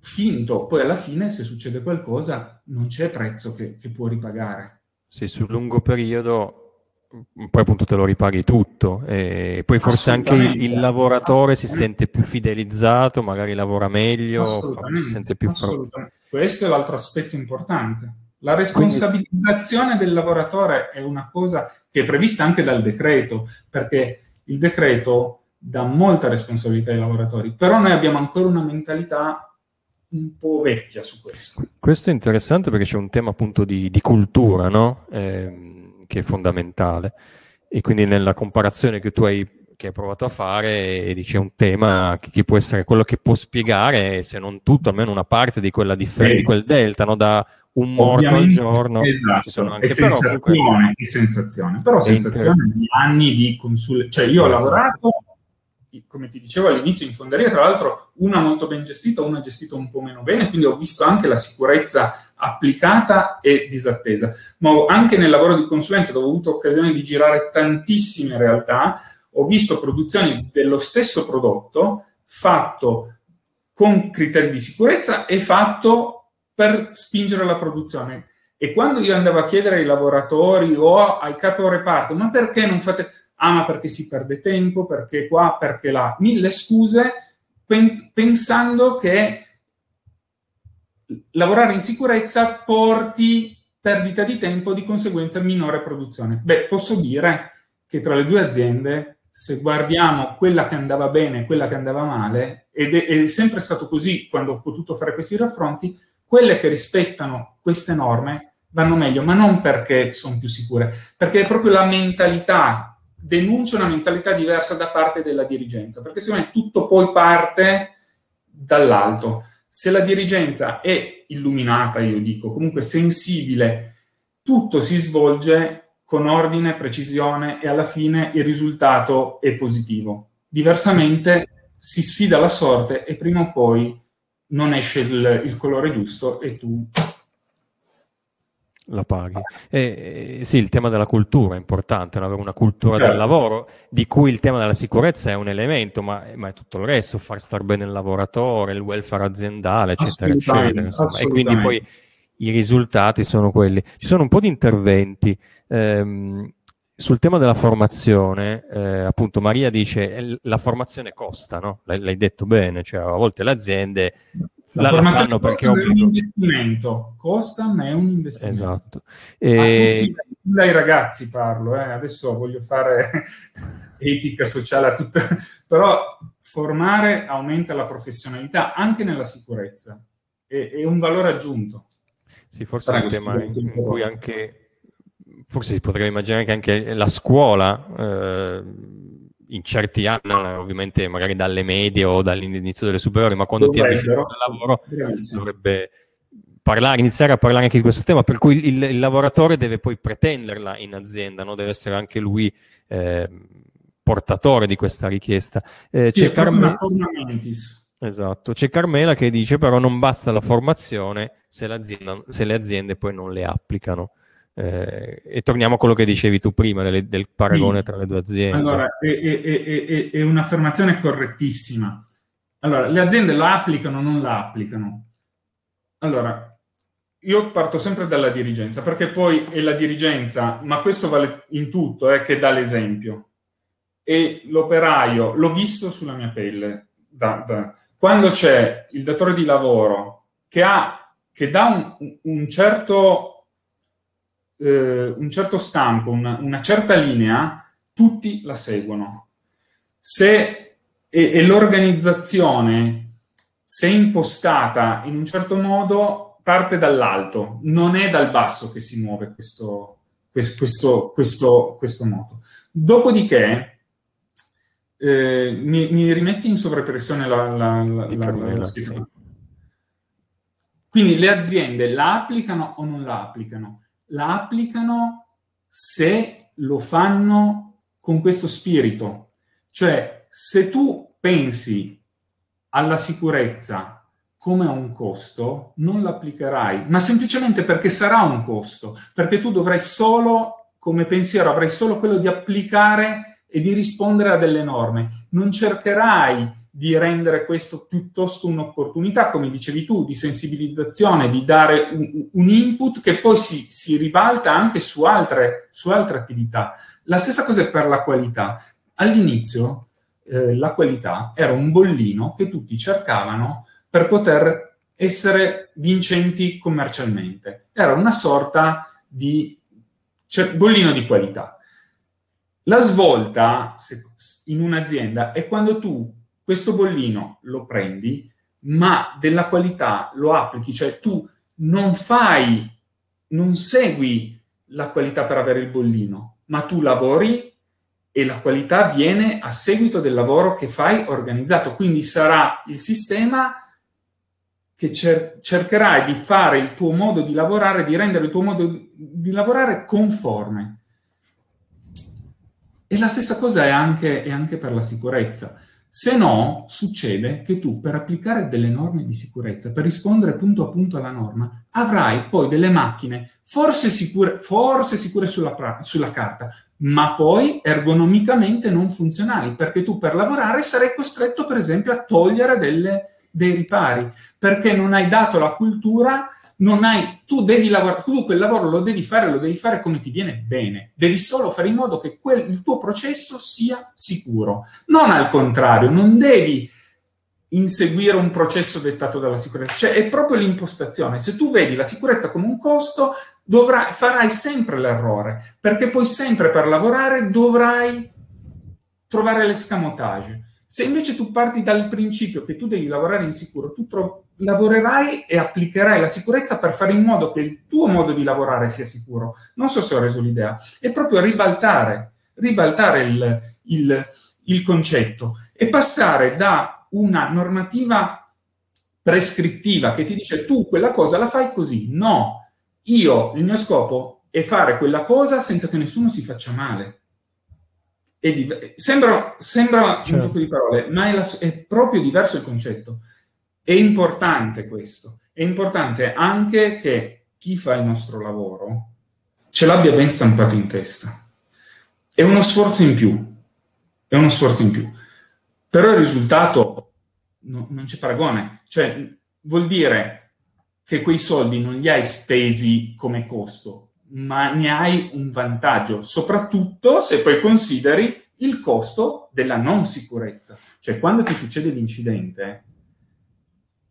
Speaker 2: finto. Poi alla fine, se succede qualcosa, non c'è prezzo che, che può ripagare.
Speaker 1: Sì, sul lungo periodo poi appunto te lo ripaghi tutto e poi forse anche il, il lavoratore si sente più fidelizzato, magari lavora meglio, si sente più
Speaker 2: questo è l'altro aspetto importante. La responsabilizzazione del lavoratore è una cosa che è prevista anche dal decreto, perché il decreto dà molta responsabilità ai lavoratori, però noi abbiamo ancora una mentalità un po' vecchia su questo.
Speaker 1: Questo è interessante perché c'è un tema appunto di, di cultura, no? eh, che è fondamentale. E quindi nella comparazione che tu hai che hai provato a fare e dice un tema che, che, può essere quello che può spiegare, se non tutto, almeno una parte di quella differenza, di quel delta, no? da un morto al giorno.
Speaker 2: Esatto, anche è sensazione, però, comunque... è sensazione, però sensazione di anni di consulenza. Cioè io ho esatto. lavorato, come ti dicevo all'inizio, in fonderia, tra l'altro una molto ben gestita, una gestita un po' meno bene, quindi ho visto anche la sicurezza applicata e disattesa. Ma anche nel lavoro di consulenza, dove ho avuto occasione di girare tantissime realtà, ho visto produzioni dello stesso prodotto fatto con criteri di sicurezza e fatto per spingere la produzione. E quando io andavo a chiedere ai lavoratori o ai capo reparto, ma perché non fate... Ah, ma perché si perde tempo, perché qua, perché là. Mille scuse, pen- pensando che lavorare in sicurezza porti perdita di tempo, di conseguenza minore produzione. Beh, posso dire che tra le due aziende, se guardiamo quella che andava bene e quella che andava male, ed è, è sempre stato così quando ho potuto fare questi raffronti, quelle che rispettano queste norme vanno meglio, ma non perché sono più sicure, perché è proprio la mentalità, denuncia una mentalità diversa da parte della dirigenza, perché secondo me tutto poi parte dall'alto. Se la dirigenza è illuminata, io dico, comunque sensibile, tutto si svolge con ordine, precisione e alla fine il risultato è positivo. Diversamente si sfida la sorte e prima o poi non esce il, il colore giusto e tu
Speaker 1: la paghi. E, sì, il tema della cultura è importante, avere una cultura certo. del lavoro, di cui il tema della sicurezza è un elemento, ma, ma, è tutto il resto, far star bene il lavoratore, il welfare aziendale, eccetera, eccetera. E quindi poi i risultati sono quelli. Ci sono un po' di interventi. Ehm, sul tema della formazione, eh, appunto Maria dice eh, la formazione costa, no? L'hai, l'hai detto bene, cioè a volte le aziende
Speaker 2: la, la fanno perché è un investimento, costa ma è un investimento.
Speaker 1: Esatto.
Speaker 2: E... Dai ragazzi parlo, eh. adesso voglio fare [LAUGHS] etica sociale a tutta, però formare aumenta la professionalità anche nella sicurezza, è, è un valore aggiunto.
Speaker 1: Sì, forse è un tema in cui anche, forse si potrebbe immaginare che anche la scuola... Eh, in certi anni, ovviamente magari dalle medie o dall'inizio delle superiori, ma quando ti avvicini al lavoro dovrebbe parlare, iniziare a parlare anche di questo tema, per cui il, il lavoratore deve poi pretenderla in azienda, no? deve essere anche lui eh, portatore di questa richiesta.
Speaker 2: Eh, sì, c'è, Carme...
Speaker 1: esatto. c'è Carmela che dice però non basta la formazione se, se le aziende poi non le applicano. Eh, e torniamo a quello che dicevi tu prima delle, del paragone sì. tra le due aziende.
Speaker 2: Allora, è, è, è, è, un'affermazione correttissima. Allora, le aziende la applicano o non la applicano? Allora, io parto sempre dalla dirigenza, perché poi è la dirigenza, ma questo vale in tutto, eh, che dà l'esempio. E l'operaio, l'ho visto sulla mia pelle, da, da, quando c'è il datore di lavoro che, ha, che dà un, un certo eh, un certo stampo, una, una, certa linea, tutti la seguono. Se e, e l'organizzazione, se impostata in un certo modo, parte dall'alto, non è dal basso che si muove questo, questo, questo, questo moto. Dopodiché, eh, mi, mi, rimetti in sovrappressione la, la, la, la, la. Quindi le aziende la applicano o non la applicano? La applicano se lo fanno con questo spirito. Cioè, se tu pensi alla sicurezza come a un costo, non l'applicherai, ma semplicemente perché sarà un costo, perché tu dovrai solo, come pensiero, avrai solo quello di applicare e di rispondere a delle norme. Non cercherai di rendere questo piuttosto un'opportunità, come dicevi tu, di sensibilizzazione, di dare un, un input che poi si, si ribalta anche su altre, su altre, attività. La stessa cosa è per la qualità. All'inizio eh, la qualità era un bollino che tutti cercavano per poter essere vincenti commercialmente. Era una sorta di cioè, bollino di qualità. La svolta se, in un'azienda è quando tu questo bollino lo prendi, ma della qualità lo applichi, cioè tu non fai, non segui la qualità per avere il bollino, ma tu lavori e la qualità viene a seguito del lavoro che fai organizzato. Quindi sarà il sistema che cer- cercherai di fare il tuo modo di lavorare, di rendere il tuo modo di lavorare conforme. E la stessa cosa è anche, è anche per la sicurezza. Se no, succede che tu per applicare delle norme di sicurezza, per rispondere punto a punto alla norma, avrai poi delle macchine forse sicure, forse sicure sulla, pra- sulla carta, ma poi ergonomicamente non funzionali, perché tu per lavorare sarai costretto, per esempio, a togliere delle, dei ripari, perché non hai dato la cultura non hai, tu devi lavorare, tu quel lavoro lo devi fare, lo devi fare come ti viene bene, devi solo fare in modo che quel, il tuo processo sia sicuro, non al contrario, non devi inseguire un processo dettato dalla sicurezza, cioè è proprio l'impostazione. Se tu vedi la sicurezza come un costo, dovrai, farai sempre l'errore, perché poi sempre per lavorare dovrai trovare l'escamotage. Se invece tu parti dal principio che tu devi lavorare in sicuro, tu tro- lavorerai e applicherai la sicurezza per fare in modo che il tuo modo di lavorare sia sicuro. Non so se ho reso l'idea, è proprio ribaltare, ribaltare il, il, il concetto e passare da una normativa prescrittiva che ti dice tu quella cosa la fai così. No, io il mio scopo è fare quella cosa senza che nessuno si faccia male. Div- sembra, sembra certo. un gioco di parole, ma è, la, è proprio diverso il concetto. È importante questo. È importante anche che chi fa il nostro lavoro ce l'abbia ben stampato in testa. È uno sforzo in più. È uno sforzo in più. Però il risultato no, non c'è paragone. Cioè, vuol dire che quei soldi non li hai spesi come costo, ma ne hai un vantaggio, soprattutto se poi consideri il costo della non sicurezza. Cioè, quando ti succede l'incidente,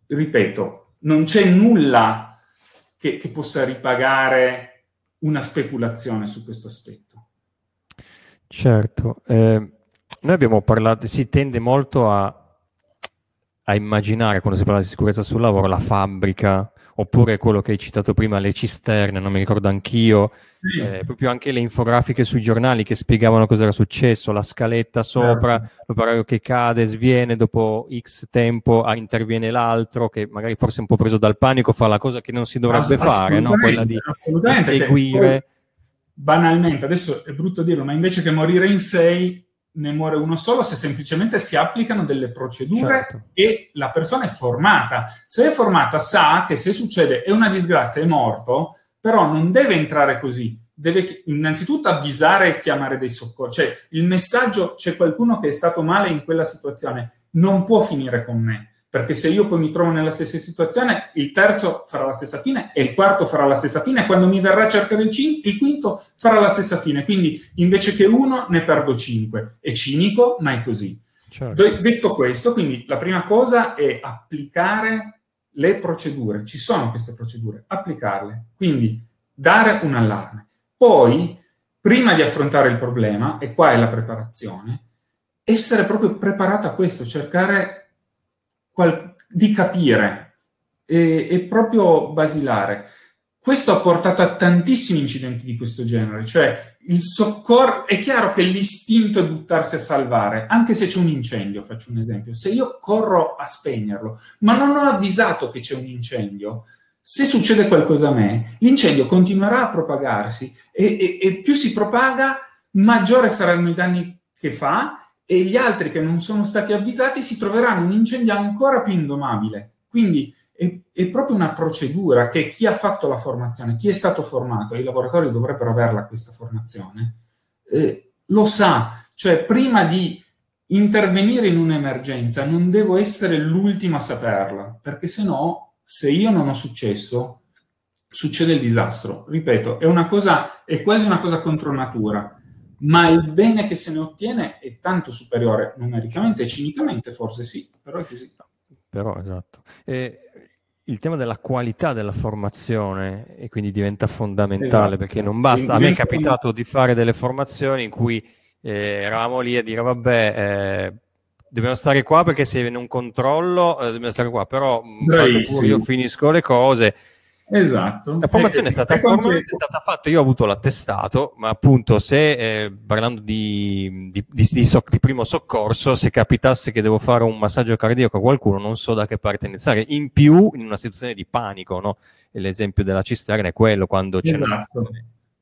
Speaker 2: ripeto, non c'è nulla che, che possa ripagare una speculazione su questo aspetto.
Speaker 1: Certo, eh, noi abbiamo parlato, si tende molto a, a immaginare quando si parla di sicurezza sul lavoro la fabbrica, oppure quello che hai citato prima, le cisterne, non mi ricordo anch'io, sì. eh, proprio anche le infografiche sui giornali che spiegavano cosa era successo, la scaletta sopra, certo. l'operaio che cade, sviene, dopo X tempo ah, interviene l'altro che magari forse è un po' preso dal panico, fa la cosa che non si dovrebbe fare, no? quella di, di seguire.
Speaker 2: banalmente, adesso è brutto dirlo, ma invece che morire in sei, ne muore uno solo se semplicemente si applicano delle procedure certo. e la persona è formata. Se è formata sa che se succede è una disgrazia, è morto, però non deve entrare così. Deve innanzitutto avvisare e chiamare dei soccorsi. Cioè, il messaggio, c'è qualcuno che è stato male in quella situazione, non può finire con me perché se io poi mi trovo nella stessa situazione, il terzo farà la stessa fine e il quarto farà la stessa fine, e quando mi verrà a cercare il, cin- il quinto farà la stessa fine, quindi invece che uno ne perdo cinque. È cinico, ma è così. Certo. De- detto questo, quindi la prima cosa è applicare le procedure, ci sono queste procedure, applicarle, quindi dare un allarme. Poi, prima di affrontare il problema, e qua è la preparazione, essere proprio preparato a questo, cercare qual- di capire, è, è proprio basilare. Questo ha portato a tantissimi incidenti di questo genere, cioè il soccorso, è chiaro che l'istinto è buttarsi a salvare, anche se c'è un incendio, faccio un esempio. Se io corro a spegnerlo, ma non ho avvisato che c'è un incendio, se succede qualcosa a me, l'incendio continuerà a propagarsi e, e, e più si propaga, maggiore saranno i danni che fa e gli altri che non sono stati avvisati si troveranno un incendio ancora più indomabile. Quindi è, è, proprio una procedura che chi ha fatto la formazione, chi è stato formato, i lavoratori dovrebbero averla questa formazione, eh, lo sa. Cioè, prima di intervenire in un'emergenza non devo essere l'ultimo a saperla, perché se no, se io non ho successo, succede il disastro. Ripeto, è cosa, è quasi una cosa contro natura ma il bene che se ne ottiene è tanto superiore numericamente e cinicamente forse sì, però è così.
Speaker 1: Però esatto. E il tema della qualità della formazione e quindi diventa fondamentale esatto. perché non basta, a me è capitato di fare delle formazioni in cui eh, eravamo lì a dire vabbè eh, dobbiamo stare qua perché se viene un controllo eh, dobbiamo stare qua, però io finisco le cose
Speaker 2: Esatto.
Speaker 1: La formazione è, stata, è, è stata fatta, io ho avuto l'attestato, ma appunto se, eh, parlando di, di, di, di, so, di, primo soccorso, se capitasse che devo fare un massaggio cardiaco a qualcuno, non so da che parte iniziare. In più, in una situazione di panico, no? l'esempio della cisterna è quello, quando
Speaker 2: c'è esatto. una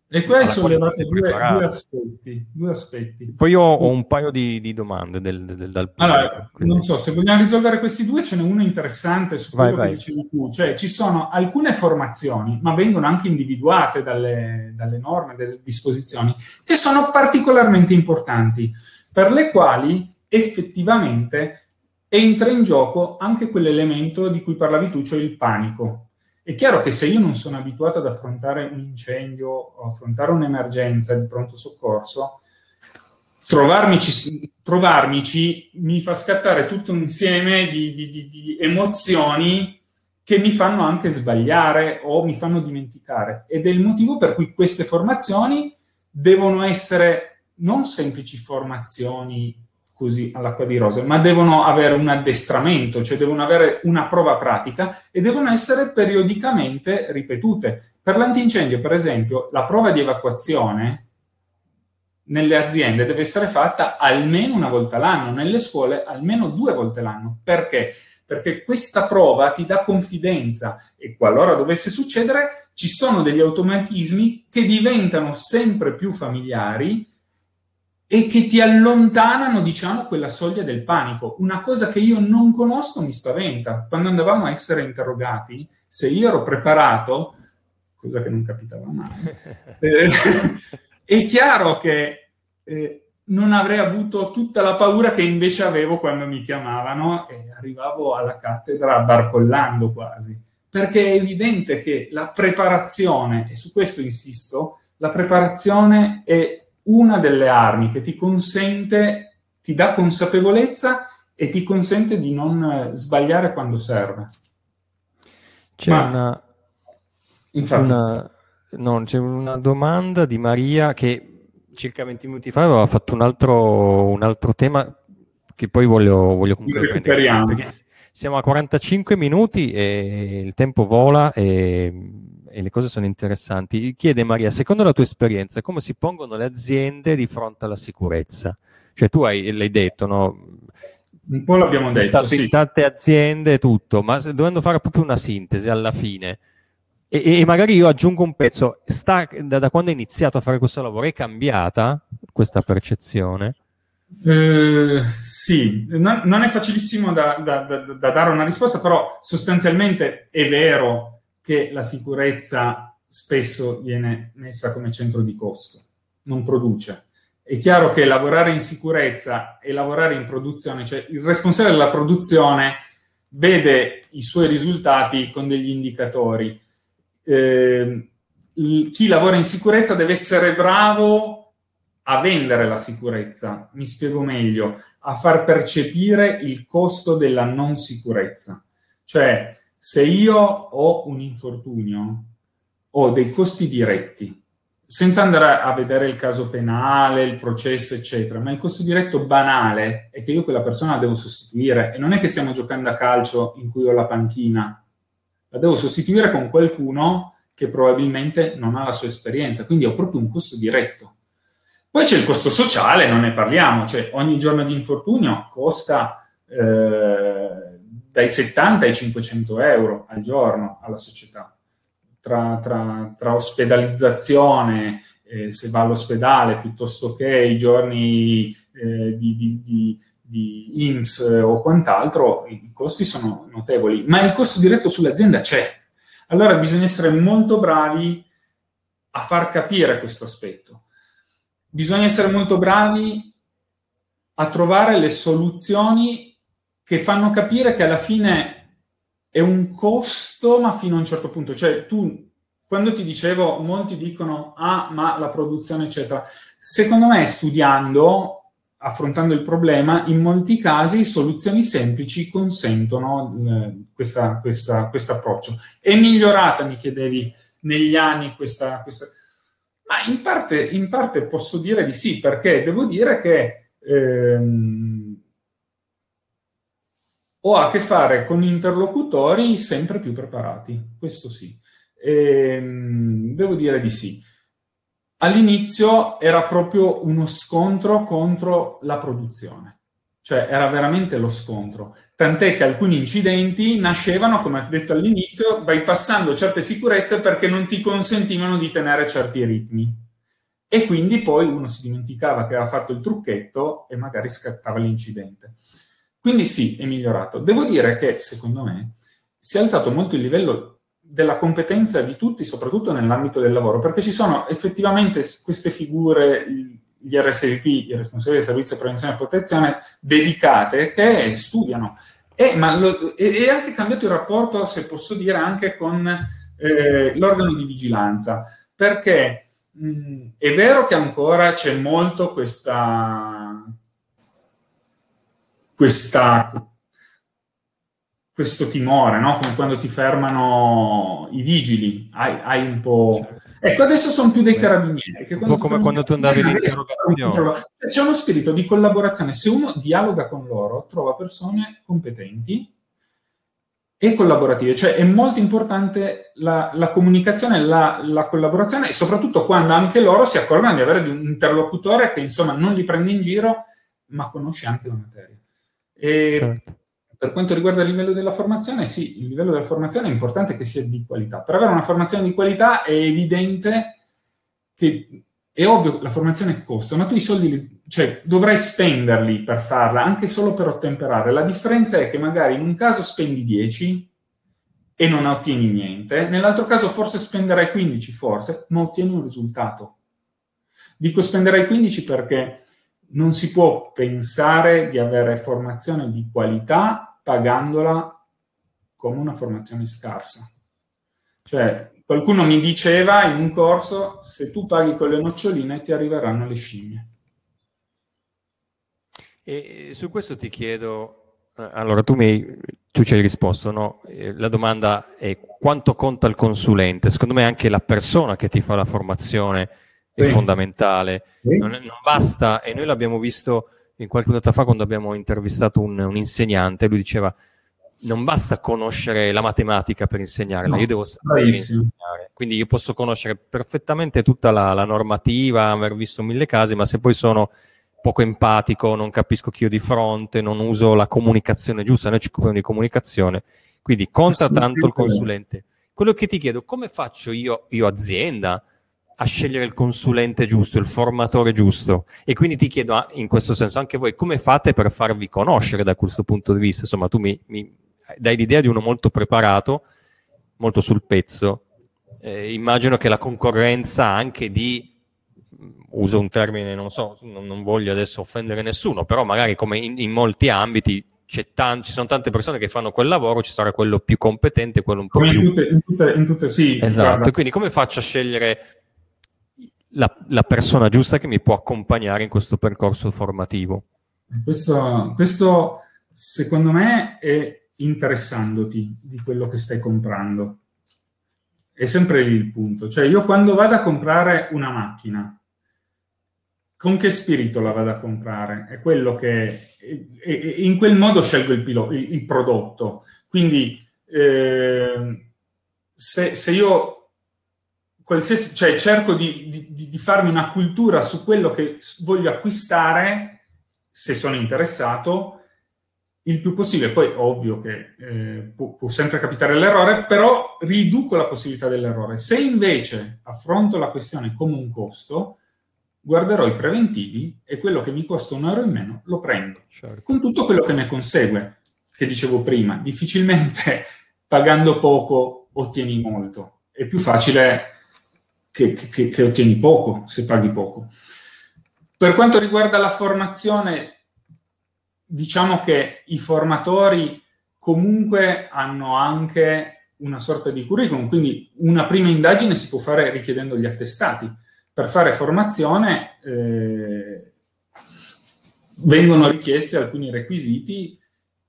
Speaker 2: e qua hai sollevato due, due, aspetti, due, aspetti,
Speaker 1: Poi io ho un paio di, di domande del, del, dal
Speaker 2: pubblico. Allora, non so, se vogliamo risolvere questi due, ce n'è uno interessante su quello vai, che dicevi tu. Cioè, ci sono alcune formazioni, ma vengono anche individuate dalle, dalle norme, dalle disposizioni, che sono particolarmente importanti, per le quali effettivamente entra in gioco anche quell'elemento di cui parlavi tu, cioè il panico. È chiaro che se io non sono abituato ad affrontare un incendio o affrontare un'emergenza di pronto soccorso, trovarmici, trovarmici mi fa scattare tutto un insieme di, di, di, di emozioni che mi fanno anche sbagliare o mi fanno dimenticare. Ed è il motivo per cui queste formazioni devono essere non semplici formazioni così all'acqua di rose, ma devono avere un addestramento, cioè devono avere una prova pratica e devono essere periodicamente ripetute. Per l'antincendio, per esempio, la prova di evacuazione nelle aziende deve essere fatta almeno una volta l'anno, nelle scuole almeno due volte l'anno. Perché? Perché questa prova ti dà confidenza e qualora dovesse succedere ci sono degli automatismi che diventano sempre più familiari e che ti allontanano, diciamo, quella soglia del panico. Una cosa che io non conosco mi spaventa. Quando andavamo a essere interrogati, se io ero preparato, cosa che non capitava mai, [LAUGHS] eh, [LAUGHS] è chiaro che eh, non avrei avuto tutta la paura che invece avevo quando mi chiamavano e arrivavo alla cattedra barcollando quasi. Perché è evidente che la preparazione, e su questo insisto, la preparazione è una delle armi che ti consente, ti dà consapevolezza e ti consente di non eh, sbagliare quando serve.
Speaker 1: C'è Ma, una, infatti, una, no, c'è una domanda di Maria che circa 20 minuti fa aveva fatto un altro, un altro tema che poi voglio, voglio
Speaker 2: recuperiamo.
Speaker 1: Perché siamo a 45 minuti e il tempo vola e, e, le cose sono interessanti. Chiede Maria, secondo la tua esperienza, come si pongono le aziende di fronte alla sicurezza? Cioè tu hai, l'hai detto, no?
Speaker 2: Un po' l'abbiamo detto,
Speaker 1: tante, sì. Tante aziende, tutto, ma dovendo fare proprio una sintesi alla fine, e, e, magari io aggiungo un pezzo, sta, da, da, quando hai iniziato a fare questo lavoro è cambiata questa percezione?
Speaker 2: Eh, sì, non, non, è facilissimo da, da, da, dare una risposta, però sostanzialmente è vero che la sicurezza spesso viene messa come centro di costo, non produce. È chiaro che lavorare in sicurezza e lavorare in produzione, cioè il responsabile della produzione vede i suoi risultati con degli indicatori eh, chi lavora in sicurezza deve essere bravo a vendere la sicurezza, mi spiego meglio, a far percepire il costo della non sicurezza. Cioè, se io ho un infortunio, ho dei costi diretti, senza andare a vedere il caso penale, il processo, eccetera, ma il costo diretto banale è che io quella persona la devo sostituire e non è che stiamo giocando a calcio in cui ho la panchina la devo sostituire con qualcuno che probabilmente non ha la sua esperienza, quindi ho proprio un costo diretto. Poi c'è il costo sociale, non ne parliamo, cioè ogni giorno di infortunio costa eh, dai 70 ai 500 euro al giorno alla società, tra, tra, tra ospedalizzazione, eh, se va all'ospedale, piuttosto che i giorni eh, di, di, di di IMSS o quant'altro, i costi sono notevoli, ma il costo diretto sull'azienda c'è. Allora bisogna essere molto bravi a far capire questo aspetto. Bisogna essere molto bravi a trovare le soluzioni che fanno capire che alla fine è un costo, ma fino a un certo punto. Cioè, tu, quando ti dicevo, molti dicono, ah, ma la produzione, eccetera. Secondo me, studiando, affrontando il problema, in molti casi soluzioni semplici consentono eh, questo approccio. È migliorata, mi chiedevi, negli anni questa... questa... Ma in parte, in parte, posso dire di sì, perché devo dire che ehm, ho a che fare con interlocutori sempre più preparati, questo sì. Ehm, devo dire di sì all'inizio era proprio uno scontro contro la produzione. Cioè era veramente lo scontro. Tant'è che alcuni incidenti nascevano, come ho detto all'inizio, bypassando certe sicurezze perché non ti consentivano di tenere certi ritmi. E quindi poi uno si dimenticava che aveva fatto il trucchetto e magari scattava l'incidente. Quindi sì, è migliorato. Devo dire che, secondo me, si è alzato molto il livello della competenza di tutti, soprattutto nell'ambito del lavoro, perché ci sono effettivamente queste figure, gli RSVP, i responsabili del servizio prevenzione e protezione, dedicate, che studiano. E, ma lo, è anche cambiato il rapporto, se posso dire, anche con eh, l'organo di vigilanza, perché mh, è vero che ancora c'è molto questa, questa questo timore, no? come quando ti fermano i vigili, hai, hai un po'... Certo. Ecco, adesso sono più dei carabinieri.
Speaker 1: un po' come quando tu andavi
Speaker 2: all'interrogazione. C'è uno spirito di collaborazione. Se uno dialoga con loro, trova persone competenti e collaborative. Cioè è molto importante la, la comunicazione, la, la, collaborazione e soprattutto quando anche loro si accorgono di avere un interlocutore che insomma non li prende in giro, ma conosce anche la materia. Certo. Per quanto riguarda il livello della formazione, sì, il livello della formazione è importante che sia di qualità. Per avere una formazione di qualità è evidente che è ovvio che la formazione costa, ma tu i soldi li, cioè, dovrai spenderli per farla, anche solo per ottemperare. La differenza è che magari in un caso spendi 10 e non ottieni niente, nell'altro caso forse spenderai 15, forse, ma ottieni un risultato. Dico spenderai 15 perché non si può pensare di avere formazione di qualità pagandola come una formazione scarsa. Cioè, qualcuno mi diceva in un corso, se tu paghi con le noccioline ti arriveranno le scimmie.
Speaker 1: E su questo ti chiedo, eh, allora tu, mi, tu ci hai risposto, no? La domanda è quanto conta il consulente? Secondo me anche la persona che ti fa la formazione è fondamentale. Sì. Non, non, basta, e noi l'abbiamo visto in qualche puntata fa quando abbiamo intervistato un, un, insegnante, lui diceva non basta conoscere la matematica per insegnarla, no, io devo sapere insegnare. Quindi io posso conoscere perfettamente tutta la, la, normativa, aver visto mille casi, ma se poi sono poco empatico, non capisco chi ho di fronte, non uso la comunicazione giusta, noi ci occupiamo di comunicazione, quindi conta tanto il consulente. Quello che ti chiedo, come faccio io, io azienda, a scegliere il consulente giusto, il formatore giusto. E quindi ti chiedo ah, in questo senso anche voi come fate per farvi conoscere da questo punto di vista. Insomma, tu mi, mi dai l'idea di uno molto preparato, molto sul pezzo. Eh, immagino che la concorrenza anche di uso un termine, non so, non, non voglio adesso offendere nessuno, però magari come in, in molti ambiti Tan- ci sono tante persone che fanno quel lavoro, ci sarà quello più competente, quello un po' come più...
Speaker 2: In tutte, in tutte, in tutte sì.
Speaker 1: Esatto, guarda. quindi come faccio a scegliere la, la, persona giusta che mi può accompagnare in questo percorso formativo.
Speaker 2: Questo, questo, secondo me è interessandoti di quello che stai comprando. È sempre lì il punto. Cioè io quando vado a comprare una macchina, con che spirito la vado a comprare? È quello che... È, in quel modo scelgo il, pilo, il, il prodotto. Quindi eh, se, se io qualsiasi, cioè cerco di, di, di, farmi una cultura su quello che voglio acquistare, se sono interessato, il più possibile. Poi ovvio che eh, può, può, sempre capitare l'errore, però riduco la possibilità dell'errore. Se invece affronto la questione come un costo, guarderò i preventivi e quello che mi costa un euro in meno lo prendo, certo. con tutto quello che ne consegue, che dicevo prima. Difficilmente [LAUGHS] pagando poco ottieni molto. È più facile che, che, che ottieni poco se paghi poco. Per quanto riguarda la formazione, diciamo che i formatori comunque hanno anche una sorta di curriculum, quindi una prima indagine si può fare richiedendo gli attestati. Per fare formazione eh, vengono richiesti alcuni requisiti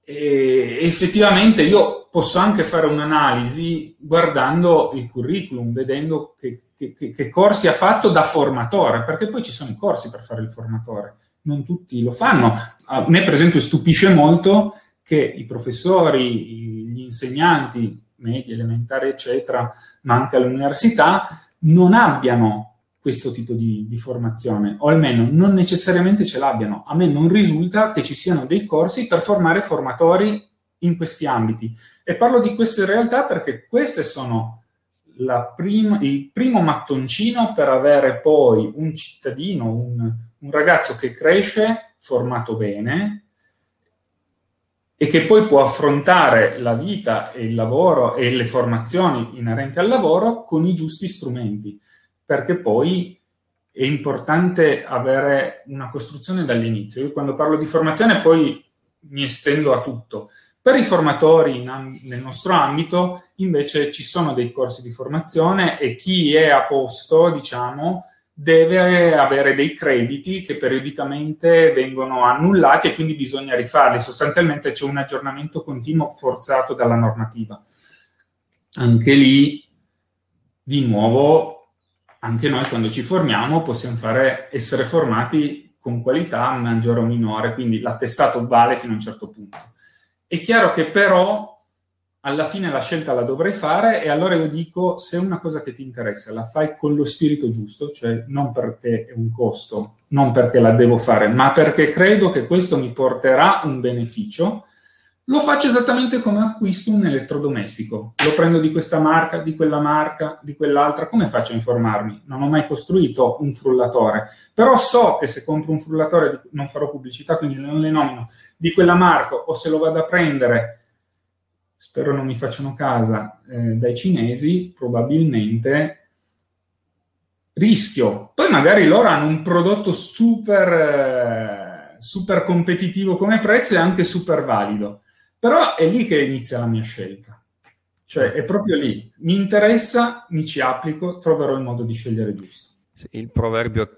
Speaker 2: e effettivamente io posso anche fare un'analisi guardando il curriculum, vedendo che, che, che, corsi ha fatto da formatore, perché poi ci sono i corsi per fare il formatore, non tutti lo fanno. A me per esempio stupisce molto che i professori, gli insegnanti, medi, elementari, eccetera, ma anche all'università, non abbiano questo tipo di, di, formazione, o almeno non necessariamente ce l'abbiano. A me non risulta che ci siano dei corsi per formare formatori in questi ambiti. E parlo di queste realtà perché queste sono prima, il primo mattoncino per avere poi un cittadino, un, un ragazzo che cresce formato bene e che poi può affrontare la vita e il lavoro e le formazioni inerenti al lavoro con i giusti strumenti perché poi è importante avere una costruzione dall'inizio. Io quando parlo di formazione poi mi estendo a tutto. Per i formatori in, nel nostro ambito invece ci sono dei corsi di formazione e chi è a posto, diciamo, deve avere dei crediti che periodicamente vengono annullati e quindi bisogna rifarli. Sostanzialmente c'è un aggiornamento continuo forzato dalla normativa. Anche lì, di nuovo, anche noi quando ci formiamo possiamo fare, essere formati con qualità maggiore o minore, quindi l'attestato vale fino a un certo punto. È chiaro che però alla fine la scelta la dovrai fare e allora io dico se una cosa che ti interessa la fai con lo spirito giusto, cioè non perché è un costo, non perché la devo fare, ma perché credo che questo mi porterà un beneficio, lo faccio esattamente come acquisto un elettrodomestico. Lo prendo di questa marca, di quella marca, di quell'altra. Come faccio a informarmi? Non ho mai costruito un frullatore, però so che se compro un frullatore, non farò pubblicità, quindi non le nomino, di quella marca o se lo vado a prendere spero non mi facciano casa, eh, dai cinesi, probabilmente rischio. Poi magari loro hanno un prodotto super, eh, super competitivo come prezzo e anche super valido. Però è lì che inizia la mia scelta. Cioè è proprio lì. Mi interessa, mi ci applico, troverò il modo di scegliere giusto.
Speaker 1: Il proverbio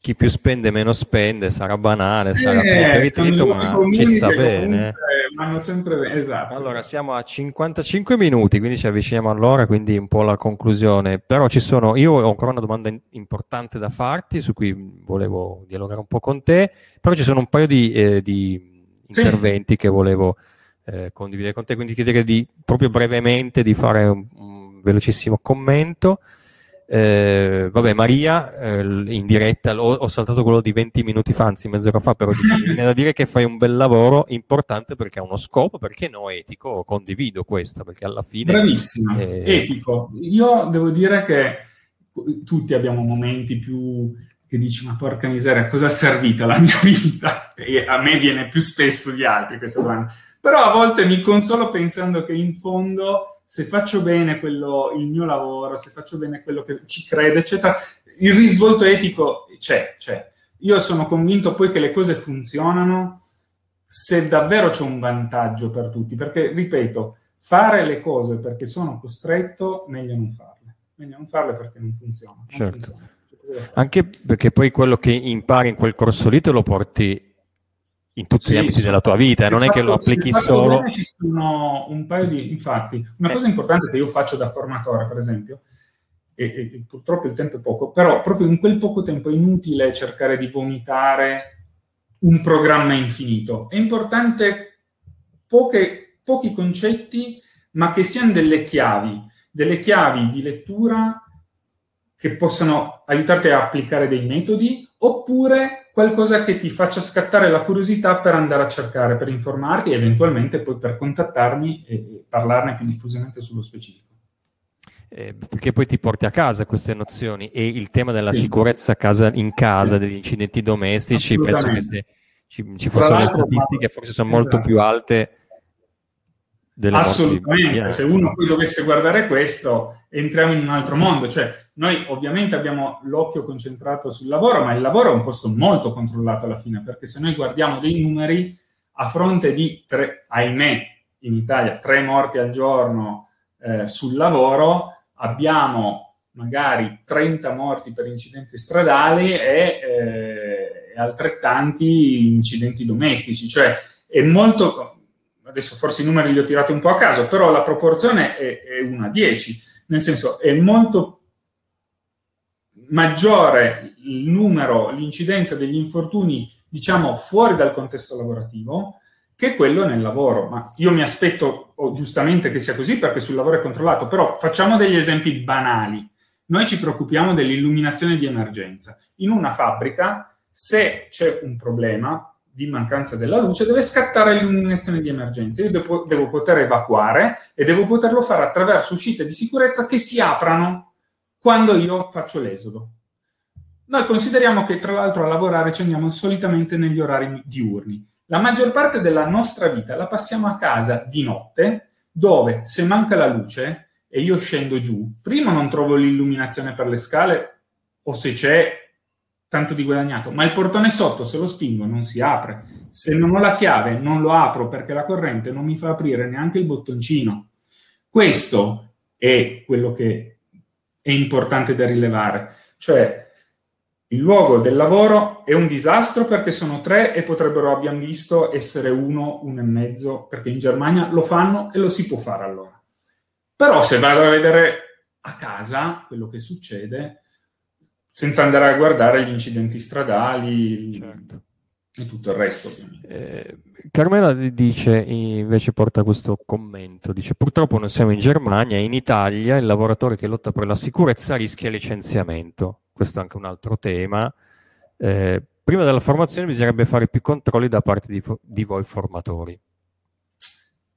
Speaker 1: chi più spende meno spende, sarà banale, sarà eh, ritrito, ma ci sta bene.
Speaker 2: Vanno sempre bene, esatto.
Speaker 1: Allora, siamo a 55 minuti, quindi ci avviciniamo all'ora, quindi un po' la conclusione. Però ci sono, io ho ancora una domanda importante da farti, su cui volevo dialogare un po' con te, però ci sono un paio di, eh, di interventi sì. che volevo eh, condividere con te, quindi chiedere di, proprio brevemente di fare un, un velocissimo commento. Eh, vabbè, Maria, eh, in diretta, ho, ho, saltato quello di 20 minuti fa, anzi mezz'ora fa, però viene da dire che fai un bel lavoro importante perché ha uno scopo, perché no etico, condivido questo, perché alla fine...
Speaker 2: Bravissimo, eh... etico. Io devo dire che tutti abbiamo momenti più che dici ma porca miseria, cosa è servita la mia vita? E a me viene più spesso di altri questa domanda. Però a volte mi consolo pensando che in fondo se faccio bene quello, il mio lavoro, se faccio bene quello che ci crede, eccetera, il risvolto etico c'è, c'è. Io sono convinto poi che le cose funzionano se davvero c'è un vantaggio per tutti, perché, ripeto, fare le cose perché sono costretto, meglio non farle. Meglio non farle perché non funziona. Non
Speaker 1: certo. Funziona. Anche perché poi quello che impari in quel corso lì te lo porti in tutti sì, gli ambiti sì. della tua vita, non è che lo applichi solo.
Speaker 2: Ci sono un paio di. Infatti, una eh. cosa importante che io faccio da formatore, per esempio, e, e, purtroppo il tempo è poco, però proprio in quel poco tempo è inutile cercare di vomitare un programma infinito. È importante poche, pochi concetti, ma che siano delle chiavi, delle chiavi di lettura che possano aiutarti a applicare dei metodi, oppure qualcosa che ti faccia scattare la curiosità per andare a cercare, per informarti e eventualmente poi per contattarmi e parlarne più diffusamente sullo specifico.
Speaker 1: Eh, perché poi ti porti a casa queste nozioni e il tema della sì. sicurezza casa, in casa, sì. degli incidenti domestici, penso che se ci, ci fossero le statistiche forse sono esatto. molto più alte
Speaker 2: Assolutamente, se uno poi dovesse guardare questo, entriamo in un altro mondo. Cioè, noi ovviamente abbiamo l'occhio concentrato sul lavoro, ma il lavoro è un posto molto controllato alla fine, perché se noi guardiamo dei numeri, a fronte di tre, ahimè, in Italia, tre morti al giorno eh, sul lavoro, abbiamo magari 30 morti per incidenti stradali e, eh, altrettanti incidenti domestici. Cioè, è molto adesso forse i numeri li ho tirati un po' a caso, però la proporzione è, è 1 a 10, nel senso è molto maggiore il numero, l'incidenza degli infortuni, diciamo, fuori dal contesto lavorativo che quello nel lavoro. Ma io mi aspetto oh, giustamente che sia così perché sul lavoro è controllato, però facciamo degli esempi banali. Noi ci preoccupiamo dell'illuminazione di emergenza. In una fabbrica, se c'è un problema, di mancanza della luce, deve scattare l'illuminazione di emergenza. Io devo, devo, poter evacuare e devo poterlo fare attraverso uscite di sicurezza che si aprano quando io faccio l'esodo. Noi consideriamo che tra l'altro a lavorare ci andiamo solitamente negli orari diurni. La maggior parte della nostra vita la passiamo a casa di notte, dove se manca la luce e io scendo giù, prima non trovo l'illuminazione per le scale o se c'è tanto di guadagnato, ma il portone sotto se lo spingo non si apre. Se non ho la chiave non lo apro perché la corrente non mi fa aprire neanche il bottoncino. Questo è quello che è importante da rilevare. Cioè, Il luogo del lavoro è un disastro perché sono tre e potrebbero, abbiamo visto, essere uno, uno e mezzo, perché in Germania lo fanno e lo si può fare allora. Però se vado a vedere a casa quello che succede, senza andare a guardare gli incidenti stradali certo. e tutto il resto.
Speaker 1: Eh, Carmela dice, invece porta questo commento, dice purtroppo non siamo in Germania, in Italia il lavoratore che lotta per la sicurezza rischia licenziamento questo è anche un altro tema. Eh, prima della formazione bisognerebbe fare più controlli da parte di, di voi formatori.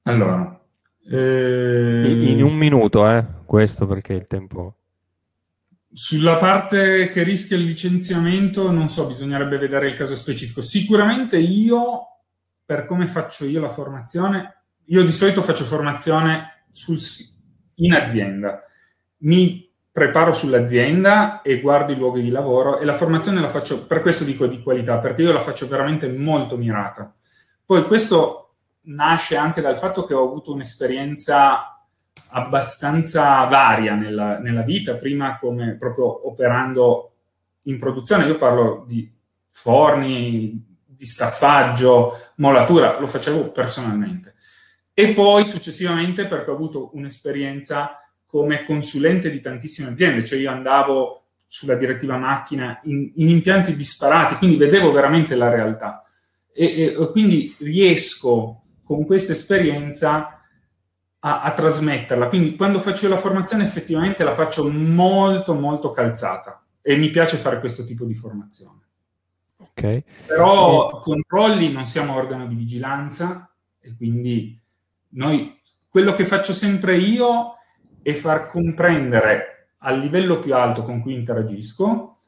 Speaker 2: Allora,
Speaker 1: eh... in, in, un minuto, eh, questo perché il tempo...
Speaker 2: Sulla parte che rischia il licenziamento, non so, bisognerebbe vedere il caso specifico. Sicuramente io, per come faccio io la formazione, io di solito faccio formazione sul, in azienda. Mi preparo sull'azienda e guardo i luoghi di lavoro e la formazione la faccio, per questo dico di qualità, perché io la faccio veramente molto mirata. Poi questo nasce anche dal fatto che ho avuto un'esperienza abbastanza varia nella, nella vita, prima come proprio operando in produzione, io parlo di forni, di staffaggio, molatura, lo facevo personalmente. E poi successivamente perché ho avuto un'esperienza come consulente di tantissime aziende, cioè io andavo sulla direttiva macchina in, in impianti disparati, quindi vedevo veramente la realtà. E, e quindi riesco con questa esperienza a, a, trasmetterla. Quindi quando faccio la formazione effettivamente la faccio molto molto calzata e mi piace fare questo tipo di formazione.
Speaker 1: Okay.
Speaker 2: Però controlli non siamo organo di vigilanza e quindi noi quello che faccio sempre io e far comprendere al livello più alto con cui interagisco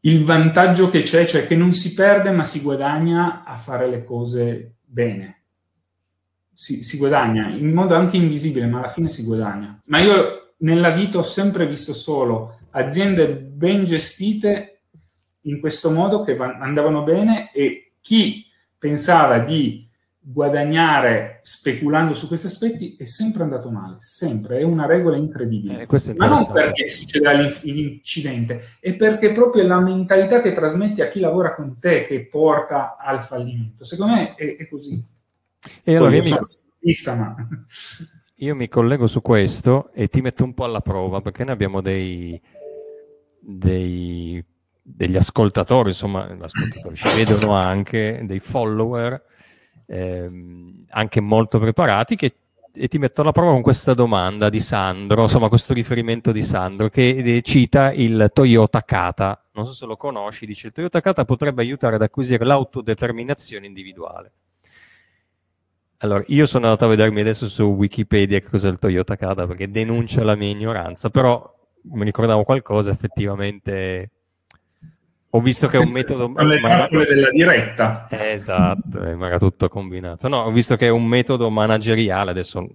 Speaker 2: il vantaggio che c'è, cioè che non si perde ma si guadagna a fare le cose bene. Si, si, guadagna in modo anche invisibile, ma alla fine si guadagna. Ma io nella vita ho sempre visto solo aziende ben gestite in questo modo che andavano bene e chi pensava di guadagnare speculando su questi aspetti è sempre andato male, sempre, è una regola incredibile. Eh, Ma non perché succederà l'incidente, è perché proprio la mentalità che trasmetti a chi lavora con te che porta al fallimento. Secondo me è, è così.
Speaker 1: E allora io, mi... Vista, ma... [LAUGHS] io mi collego su questo e ti metto un po' alla prova perché noi abbiamo dei, dei degli ascoltatori, insomma, ascoltatori ci vedono anche, dei follower ehm, anche molto preparati che e ti metto alla prova con questa domanda di Sandro, insomma questo riferimento di Sandro che eh, cita il Toyota Kata. Non so se lo conosci, dice il Toyota Kata potrebbe aiutare ad acquisire l'autodeterminazione individuale. Allora, io sono andato a vedermi adesso su Wikipedia che cos'è il Toyota Kata perché denuncia la mia ignoranza, però mi ricordavo qualcosa effettivamente ho visto che è un metodo...
Speaker 2: Le trappole della diretta.
Speaker 1: Esatto, è magari tutto combinato. No, ho visto che è un metodo manageriale, adesso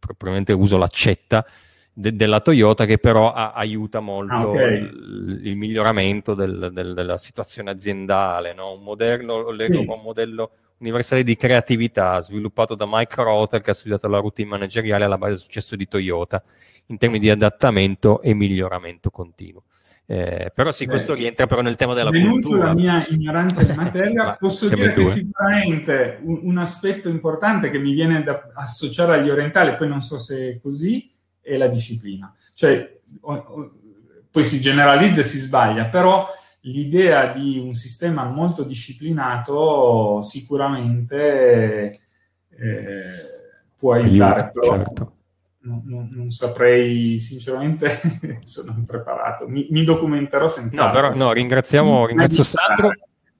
Speaker 1: probabilmente uso l'accetta, de- della Toyota che però a- aiuta molto ah, okay. il, il, miglioramento del, del, della situazione aziendale, no? un, modello, sì. un modello universale di creatività sviluppato da Mike Rotter che ha studiato la routine manageriale alla base del successo di Toyota in termini di adattamento e miglioramento continuo. Eh, però sì, questo Beh, rientra però nel tema della
Speaker 2: denuncio cultura. la mia ignoranza di materia. [LAUGHS] Posso dire che sicuramente un, un, aspetto importante che mi viene da associare agli orientali, poi non so se è così, è la disciplina. Cioè, o, o, poi si generalizza e si sbaglia, però l'idea di un sistema molto disciplinato sicuramente eh, può aiutare. Aiuta, però, certo non, non, non, saprei, sinceramente, [LAUGHS] sono impreparato. Mi, mi documenterò senza.
Speaker 1: No, però no, ringraziamo, ringrazio Sandro.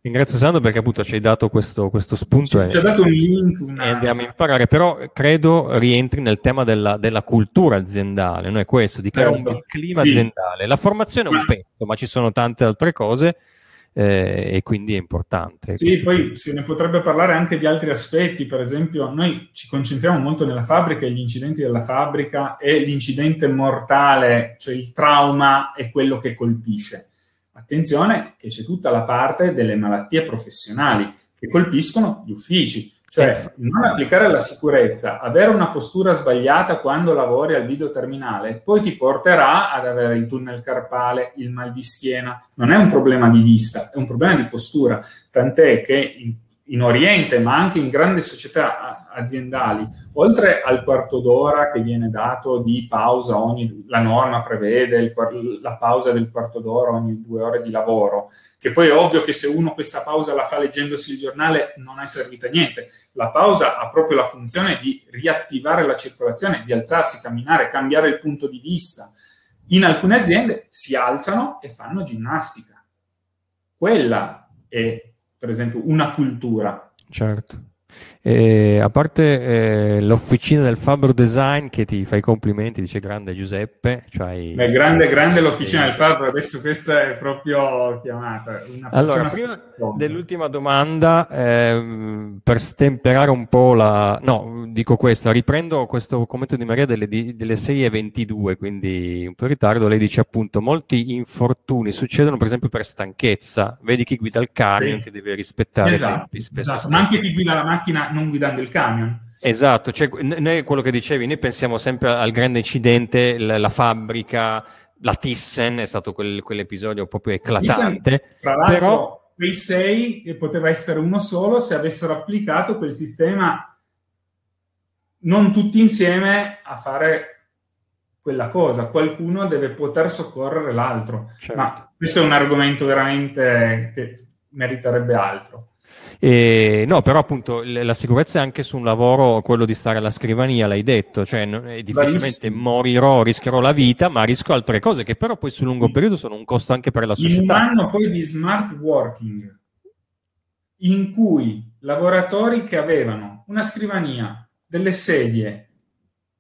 Speaker 1: Ringrazio Sandro perché appunto ci hai dato questo, questo spunto
Speaker 2: ci, e, ci dato un link
Speaker 1: una... e andiamo a imparare, però credo rientri nel tema della, della cultura aziendale, no? è questo, di creare un clima sì. aziendale. La formazione è un pezzo, ma ci sono tante altre cose eh, e quindi è importante.
Speaker 2: Sì, poi se ne potrebbe parlare anche di altri aspetti, per esempio noi ci concentriamo molto nella fabbrica e gli incidenti della fabbrica e l'incidente mortale, cioè il trauma è quello che colpisce. Attenzione che c'è tutta la parte delle malattie professionali che colpiscono gli uffici, Cioè, non applicare la sicurezza, avere una postura sbagliata quando lavori al video terminale, poi ti porterà ad avere il tunnel carpale, il mal di schiena. Non è un problema di vista, è un problema di postura. Tant'è che in in Oriente, ma anche in grandi società aziendali, oltre al quarto d'ora che viene dato di pausa ogni, la norma prevede il, la pausa del quarto d'ora ogni due ore di lavoro, che poi è ovvio che se uno questa pausa la fa leggendosi il giornale non è servita a niente. La pausa ha proprio la funzione di riattivare la circolazione, di alzarsi, camminare, cambiare il punto di vista. In alcune aziende si alzano e fanno ginnastica. Quella è per esempio, una cultura.
Speaker 1: Certo. E a parte eh, l'officina del Fabbro Design che ti fa i complimenti, dice grande Giuseppe. Cioè
Speaker 2: Beh, grande, grande l'officina del Fabbro, adesso questa è proprio chiamata.
Speaker 1: allora, prima dell'ultima domanda, eh, per stemperare un po' la... No, dico questa, riprendo questo commento di Maria delle, delle 6.22, quindi un po' in ritardo. Lei dice appunto, molti infortuni succedono per esempio per stanchezza. Vedi chi guida il camion sì. che deve rispettare
Speaker 2: esatto, tempi esatto. Ma anche chi guida la macchina non guidando il camion.
Speaker 1: Esatto, cioè, noi quello che dicevi, noi pensiamo sempre al grande incidente, la, la fabbrica, la Thyssen è stato quel, quell'episodio proprio eclatante.
Speaker 2: Thyssen, tra l'altro, però... quei sei poteva essere uno solo se avessero applicato quel sistema non tutti insieme a fare quella cosa, qualcuno deve poter soccorrere l'altro. Certo. Ma questo è un argomento veramente che meriterebbe altro.
Speaker 1: E, no, però appunto la sicurezza è anche su un lavoro, quello di stare alla scrivania, l'hai detto, cioè difficilmente Bravissimo. morirò, rischierò la vita, ma rischio altre cose che però poi sul lungo periodo sono un costo anche per la società. In
Speaker 2: un anno poi di smart working, in cui lavoratori che avevano una scrivania, delle sedie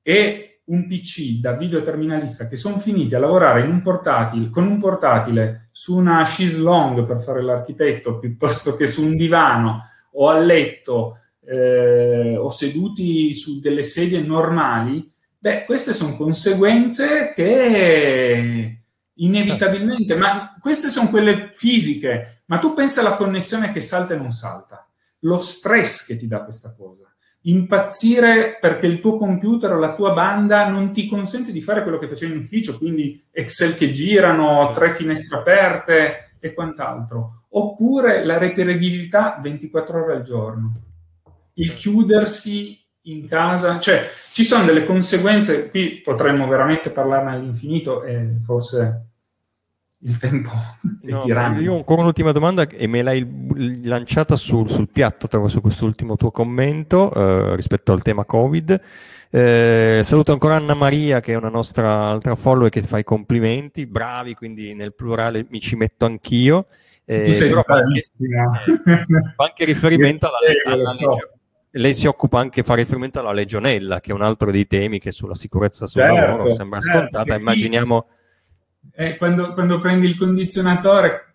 Speaker 2: e un PC da videoterminalista che sono finiti a lavorare in un portatile, con un portatile su una chaise longue per fare l'architetto piuttosto che su un divano o a letto eh, o seduti su delle sedie normali, beh, queste sono conseguenze che inevitabilmente, ma queste sono quelle fisiche, ma tu pensa alla connessione che salta e non salta, lo stress che ti dà questa cosa impazzire perché il tuo computer o la tua banda non ti consente di fare quello che facevi in ufficio, quindi Excel che girano, tre finestre aperte e quant'altro, oppure la reperibilità 24 ore al giorno, il chiudersi in casa, cioè ci sono delle conseguenze, qui potremmo veramente parlarne all'infinito e forse il tempo è [LAUGHS] no, tiranno.
Speaker 1: Io ho ancora un'ultima domanda e me l'hai lanciata sul, sul piatto attraverso quest'ultimo tuo commento eh, rispetto al tema Covid. Eh, saluto ancora Anna Maria che è una nostra altra follower che fa i complimenti, bravi, quindi nel plurale mi ci metto anch'io.
Speaker 2: Eh, tu sei bravissima.
Speaker 1: Eh, [LAUGHS] fa anche riferimento alla, [LAUGHS] alla, so. lei si occupa anche, fa riferimento alla legionella, che è un altro dei temi che sulla sicurezza sul certo, lavoro sembra certo, scontata. Immaginiamo
Speaker 2: eh, quando, quando, prendi il condizionatore,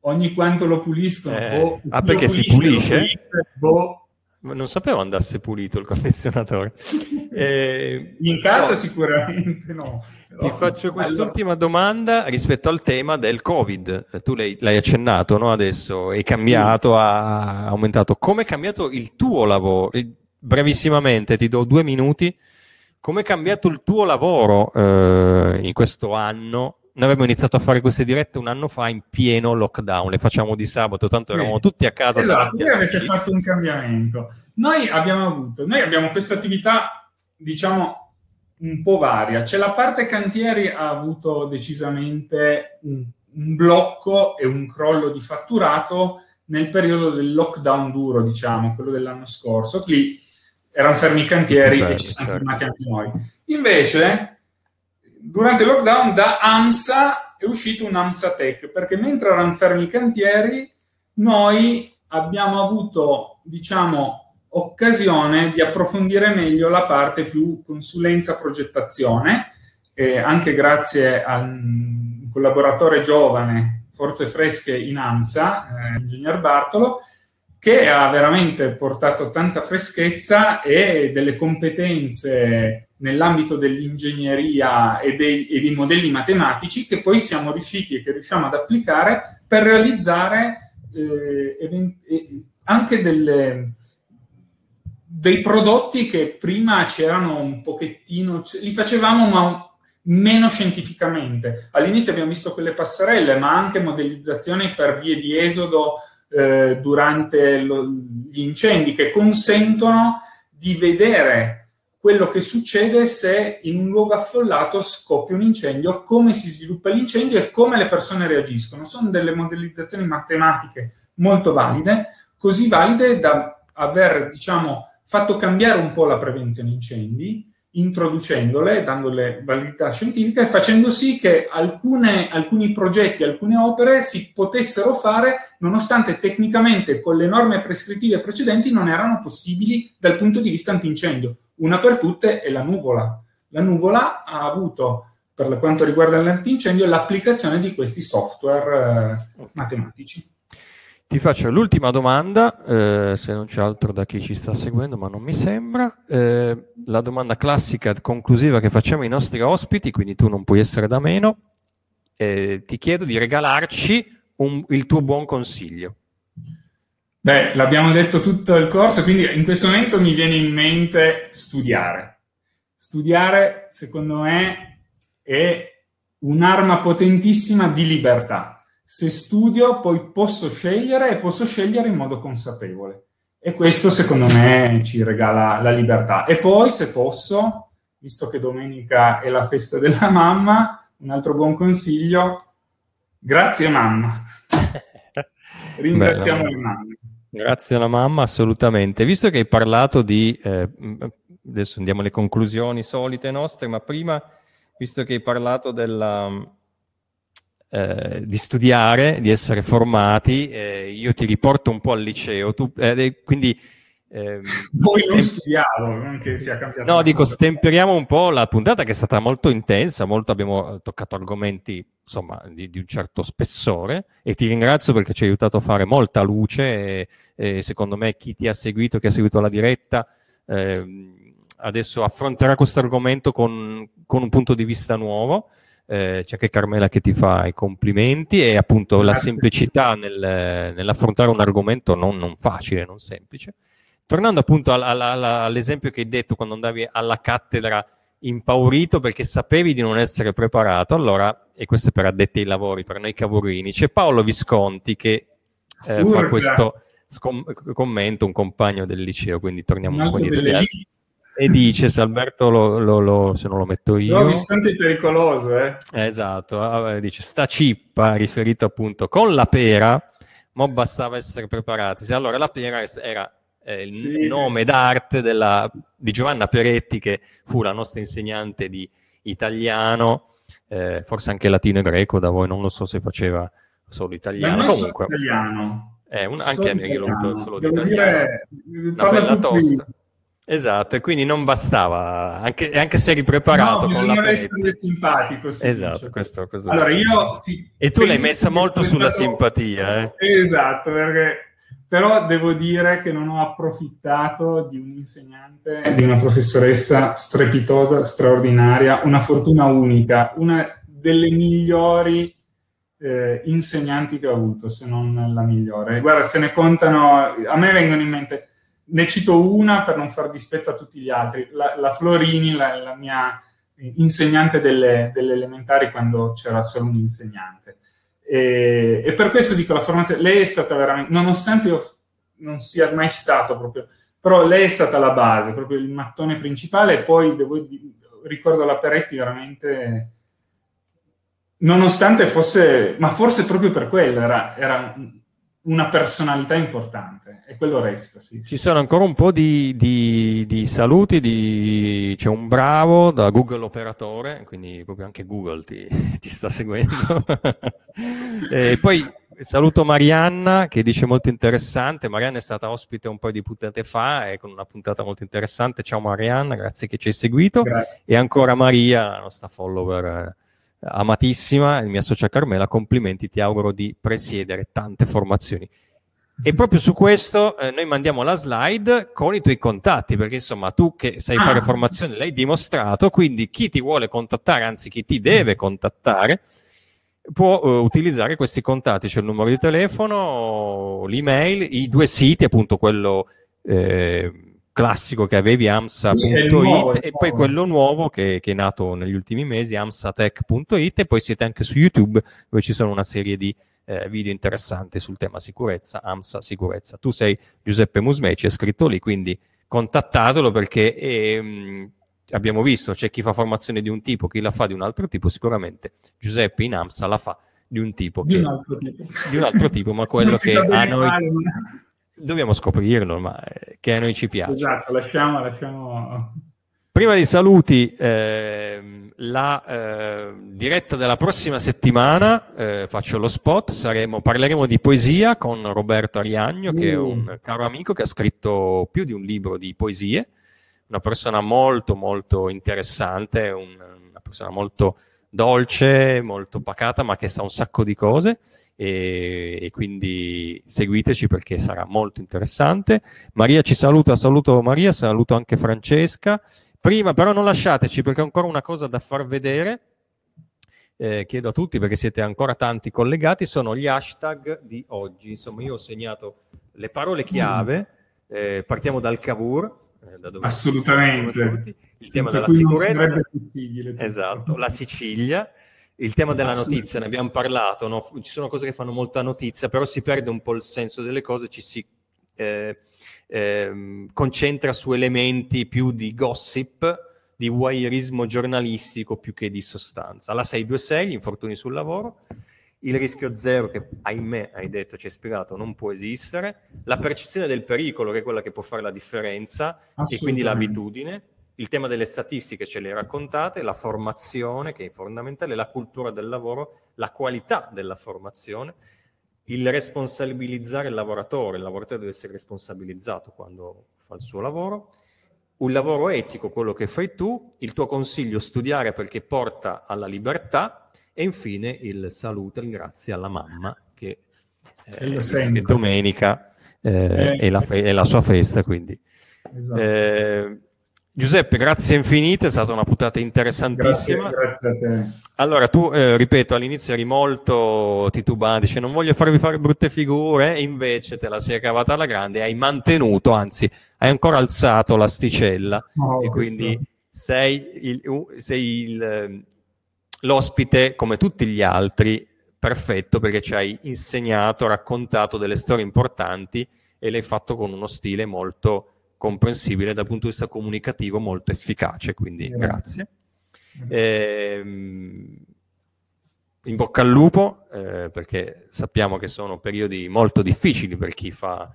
Speaker 2: ogni quanto lo puliscono.
Speaker 1: Eh, boh, ah, perché si pulisce? pulisce boh. Non sapevo andasse pulito il condizionatore. [LAUGHS]
Speaker 2: Eh, In casa no. sicuramente no.
Speaker 1: Ti faccio quest'ultima allora... domanda rispetto al tema del Covid. Tu l'hai, l'hai accennato no? adesso, è cambiato, ha aumentato. Come è cambiato il tuo lavoro? Brevissimamente, ti do due minuti come è cambiato il tuo lavoro eh, in questo anno? Noi abbiamo iniziato a fare queste dirette un anno fa in pieno lockdown, le facciamo di sabato, tanto eravamo sì. tutti a casa.
Speaker 2: Esatto, voi avete fatto un cambiamento. Noi abbiamo avuto, noi abbiamo questa attività, diciamo, un po' varia. C'è la parte cantieri ha avuto decisamente un, un blocco e un crollo di fatturato nel periodo del lockdown duro, diciamo, quello dell'anno scorso. Lì erano fermi i cantieri certo, e ci siamo certo. fermati anche noi. Invece, durante il lockdown da AMSA è uscito un AMSA Tech, perché mentre erano fermi i cantieri, noi abbiamo avuto, diciamo, occasione di approfondire meglio la parte più consulenza-progettazione, eh, anche grazie a un collaboratore giovane, forze fresche in AMSA, eh, ingegner Bartolo, che ha veramente portato tanta freschezza e delle competenze nell'ambito dell'ingegneria e dei, e dei, modelli matematici che poi siamo riusciti e che riusciamo ad applicare per realizzare eh, event- anche delle, dei prodotti che prima c'erano un pochettino, li facevamo ma meno scientificamente. All'inizio abbiamo visto quelle passerelle, ma anche modellizzazioni per vie di esodo eh, durante lo, gli incendi che consentono di vedere quello che succede se in un luogo affollato scoppia un incendio, come si sviluppa l'incendio e come le persone reagiscono. Sono delle modellizzazioni matematiche molto valide, così valide da aver, diciamo, fatto cambiare un po' la prevenzione incendi, introducendole, dandole validità scientifica e facendo sì che alcune, alcuni progetti, alcune opere si potessero fare nonostante tecnicamente con le norme prescrittive precedenti non erano possibili dal punto di vista antincendio una per tutte è la nuvola. La nuvola ha avuto, per quanto riguarda l'antincendio, l'applicazione di questi software eh, matematici.
Speaker 1: Ti faccio l'ultima domanda, eh, se non c'è altro da chi ci sta seguendo, ma non mi sembra. Eh, la domanda classica conclusiva che facciamo ai nostri ospiti, quindi tu non puoi essere da meno. Eh, ti chiedo di regalarci un, il tuo buon consiglio.
Speaker 2: Beh, l'abbiamo detto tutto il corso, quindi in questo momento mi viene in mente studiare. Studiare, secondo me, è un'arma potentissima di libertà. Se studio, poi posso scegliere e posso scegliere in modo consapevole. E questo, secondo me, ci regala la libertà. E poi, se posso, visto che domenica è la festa della mamma, un altro buon consiglio, grazie mamma. [LAUGHS] Ringraziamo Beh, le mamme.
Speaker 1: Grazie alla mamma, assolutamente. Visto che hai parlato di, eh, adesso andiamo alle conclusioni solite nostre, ma prima, visto che hai parlato della, eh, di studiare, di essere formati, eh, io ti riporto un po' al liceo, tu, eh, quindi
Speaker 2: eh, [LAUGHS] Voi non studiavo, non che sia cambiato.
Speaker 1: No, dico, stemperiamo un po' la puntata che è stata molto intensa, molto, abbiamo toccato argomenti insomma di, di, un certo spessore e ti ringrazio perché ci hai aiutato a fare molta luce e, e secondo me chi ti ha seguito, chi ha seguito la diretta, eh, adesso affronterà questo argomento con, con, un punto di vista nuovo. Eh, c'è che Carmela che ti fa i complimenti e appunto Grazie. la semplicità nel, nell'affrontare un argomento non, non facile, non semplice. Tornando appunto all'esempio che hai detto quando andavi alla cattedra impaurito perché sapevi di non essere preparato, allora, e questo è per addetti ai lavori, per noi cavorini, c'è Paolo Visconti che eh, fa questo scom- commento, un compagno del liceo, quindi torniamo un, un po' indietro. E dice, se Alberto lo, lo, lo, se non lo metto io... No,
Speaker 2: Visconti è pericoloso, eh?
Speaker 1: Esatto, ah, dice, sta cippa, riferito appunto con la pera, ma bastava essere preparati. Allora la pera era eh, il sì. nome d'arte della, di Giovanna Peretti, che fu la nostra insegnante di italiano, eh, forse anche latino e greco, da voi non lo so se faceva solo italiano. Comunque,
Speaker 2: italiano.
Speaker 1: Eh, un, anche a me io l'ho solo di italiano. Dire, Una bella tosta. Esatto, e quindi non bastava, anche, anche se eri preparato
Speaker 2: no,
Speaker 1: la
Speaker 2: essere simpatico.
Speaker 1: Esatto, questo, questo
Speaker 2: allora, io, sì,
Speaker 1: e tu l'hai messa molto sulla stato... simpatia. Eh?
Speaker 2: Esatto, perché però devo dire che non ho approfittato di un insegnante, di una professoressa strepitosa, straordinaria, una fortuna unica, una delle migliori eh, insegnanti che ho avuto, se non la migliore. Guarda, se ne contano, a me vengono in mente, ne cito una per non far dispetto a tutti gli altri, la, la Florini, la, la, mia insegnante delle, delle elementari quando c'era solo un insegnante. E, e, per questo dico la formazione, lei è stata veramente, nonostante io non sia mai stato proprio, però lei è stata la base, proprio il mattone principale. E poi devo, ricordo la Peretti veramente, nonostante fosse, ma forse proprio per quello, era, era una personalità importante e quello resta. Sì,
Speaker 1: Ci sì. sono ancora un po' di, di, di saluti, di... c'è un bravo da Google Operatore, quindi proprio anche Google ti, [LAUGHS] ti sta seguendo. [LAUGHS] e poi saluto Marianna che dice molto interessante, Marianna è stata ospite un po' di puntate fa e con una puntata molto interessante. Ciao Marianna, grazie che ci hai seguito. Grazie. E ancora Maria, la nostra follower amatissima, mi associo a Carmela, complimenti, ti auguro di presiedere tante formazioni. E proprio su questo eh, noi mandiamo la slide con i tuoi contatti, perché insomma tu che sai fare ah. formazione l'hai dimostrato, quindi chi ti vuole contattare, anzi chi ti deve contattare, può uh, utilizzare questi contatti, c'è il numero di telefono, l'email, i due siti, appunto quello eh, classico che avevi, amsa.it, e poi quello nuovo che, che, è nato negli ultimi mesi, amsatech.it, e poi siete anche su YouTube dove ci sono una serie di eh, video interessanti sul tema sicurezza, AMSA sicurezza. Tu sei Giuseppe Musmeci, è scritto lì, quindi contattatelo perché ehm, abbiamo visto, c'è chi fa formazione di un tipo, chi la fa di un altro tipo, sicuramente Giuseppe in AMSA la fa di un tipo,
Speaker 2: di, che, un, altro tipo.
Speaker 1: di un altro tipo, ma quello che a noi... Male, ma... Dobbiamo scoprirlo, ma eh, che a noi ci piace.
Speaker 2: Esatto, lasciamo, lasciamo
Speaker 1: Prima dei saluti, eh, la eh, diretta della prossima settimana, eh, faccio lo spot, saremo, parleremo di poesia con Roberto Ariagno, che è un mm. caro amico che ha scritto più di un libro di poesie, una persona molto molto interessante, un, una persona molto dolce, molto pacata, ma che sa un sacco di cose e, e, quindi seguiteci perché sarà molto interessante. Maria ci saluta, saluto Maria, saluto anche Francesca Prima però non lasciateci perché ho ancora una cosa da far vedere. Eh, chiedo a tutti perché siete ancora tanti collegati, sono gli hashtag di oggi. Insomma, io ho segnato le parole chiave, eh, partiamo dal Cavour.
Speaker 2: Eh, da Assolutamente.
Speaker 1: Il tema della sicurezza. Esatto, la Sicilia. Il tema della notizia, ne abbiamo parlato, no? ci sono cose che fanno molta notizia, però si perde un po' il senso delle cose, ci si eh, eh, concentra su elementi più di gossip, di wireismo giornalistico più che di sostanza. La 626, gli infortuni sul lavoro, il rischio zero che ahimè hai detto, ci hai spiegato, non può esistere, la percezione del pericolo che è quella che può fare la differenza e quindi l'abitudine, il tema delle statistiche ce le raccontate, la formazione che è fondamentale, la cultura del lavoro, la qualità della formazione il responsabilizzare il lavoratore, il lavoratore deve essere responsabilizzato quando fa il suo lavoro, un lavoro etico, quello che fai tu, il tuo consiglio studiare perché porta alla libertà e infine il saluto il grazie alla mamma che, eh, che domenica eh, eh. È, la fe- è, la sua festa, quindi esatto. Giuseppe, grazie infinite, è stata una puntata interessantissima.
Speaker 2: Grazie, grazie a te.
Speaker 1: Allora, tu, eh, ripeto, all'inizio eri molto titubante, dice non voglio farvi fare brutte figure, invece te la sei cavata alla grande, hai mantenuto, anzi, hai ancora alzato l'asticella, oh, e quindi sei, il, sei il, ehm, l'ospite, come tutti gli altri, perfetto, perché ci hai insegnato, raccontato delle storie importanti e l'hai fatto con uno stile molto comprensibile dal punto di vista comunicativo molto efficace, quindi grazie. grazie. Eh, in bocca al lupo, eh, perché sappiamo che sono periodi molto difficili per chi fa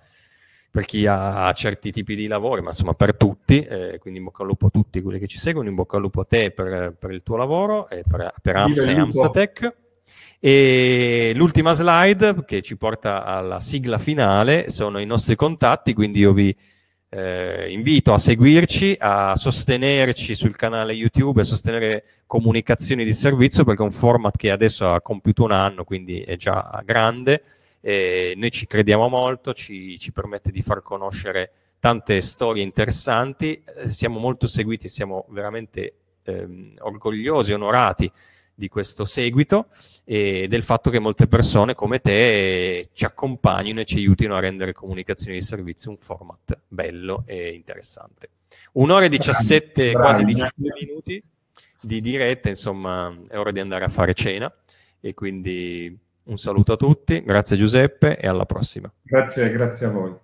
Speaker 1: per chi ha certi tipi di lavori, ma insomma per tutti, eh, quindi in bocca al lupo a tutti quelli che ci seguono, in bocca al lupo a te per, per il tuo lavoro e per, per AMSA e AMSATEC. E l'ultima slide che ci porta alla sigla finale sono i nostri contatti, quindi io vi eh, invito a seguirci, a sostenerci sul canale YouTube, a sostenere comunicazioni di servizio perché è un format che adesso ha compiuto un anno, quindi è già grande. E noi ci crediamo molto, ci, ci permette di far conoscere tante storie interessanti. Eh, siamo molto seguiti, siamo veramente ehm, orgogliosi, onorati di questo seguito e del fatto che molte persone come te ci accompagnino e ci aiutino a rendere comunicazioni di servizio un format bello e interessante. Un'ora e 17, Bravi. quasi 19 minuti di diretta, insomma è ora di andare a fare cena e quindi un saluto a tutti, grazie Giuseppe e alla prossima.
Speaker 2: Grazie, grazie a voi.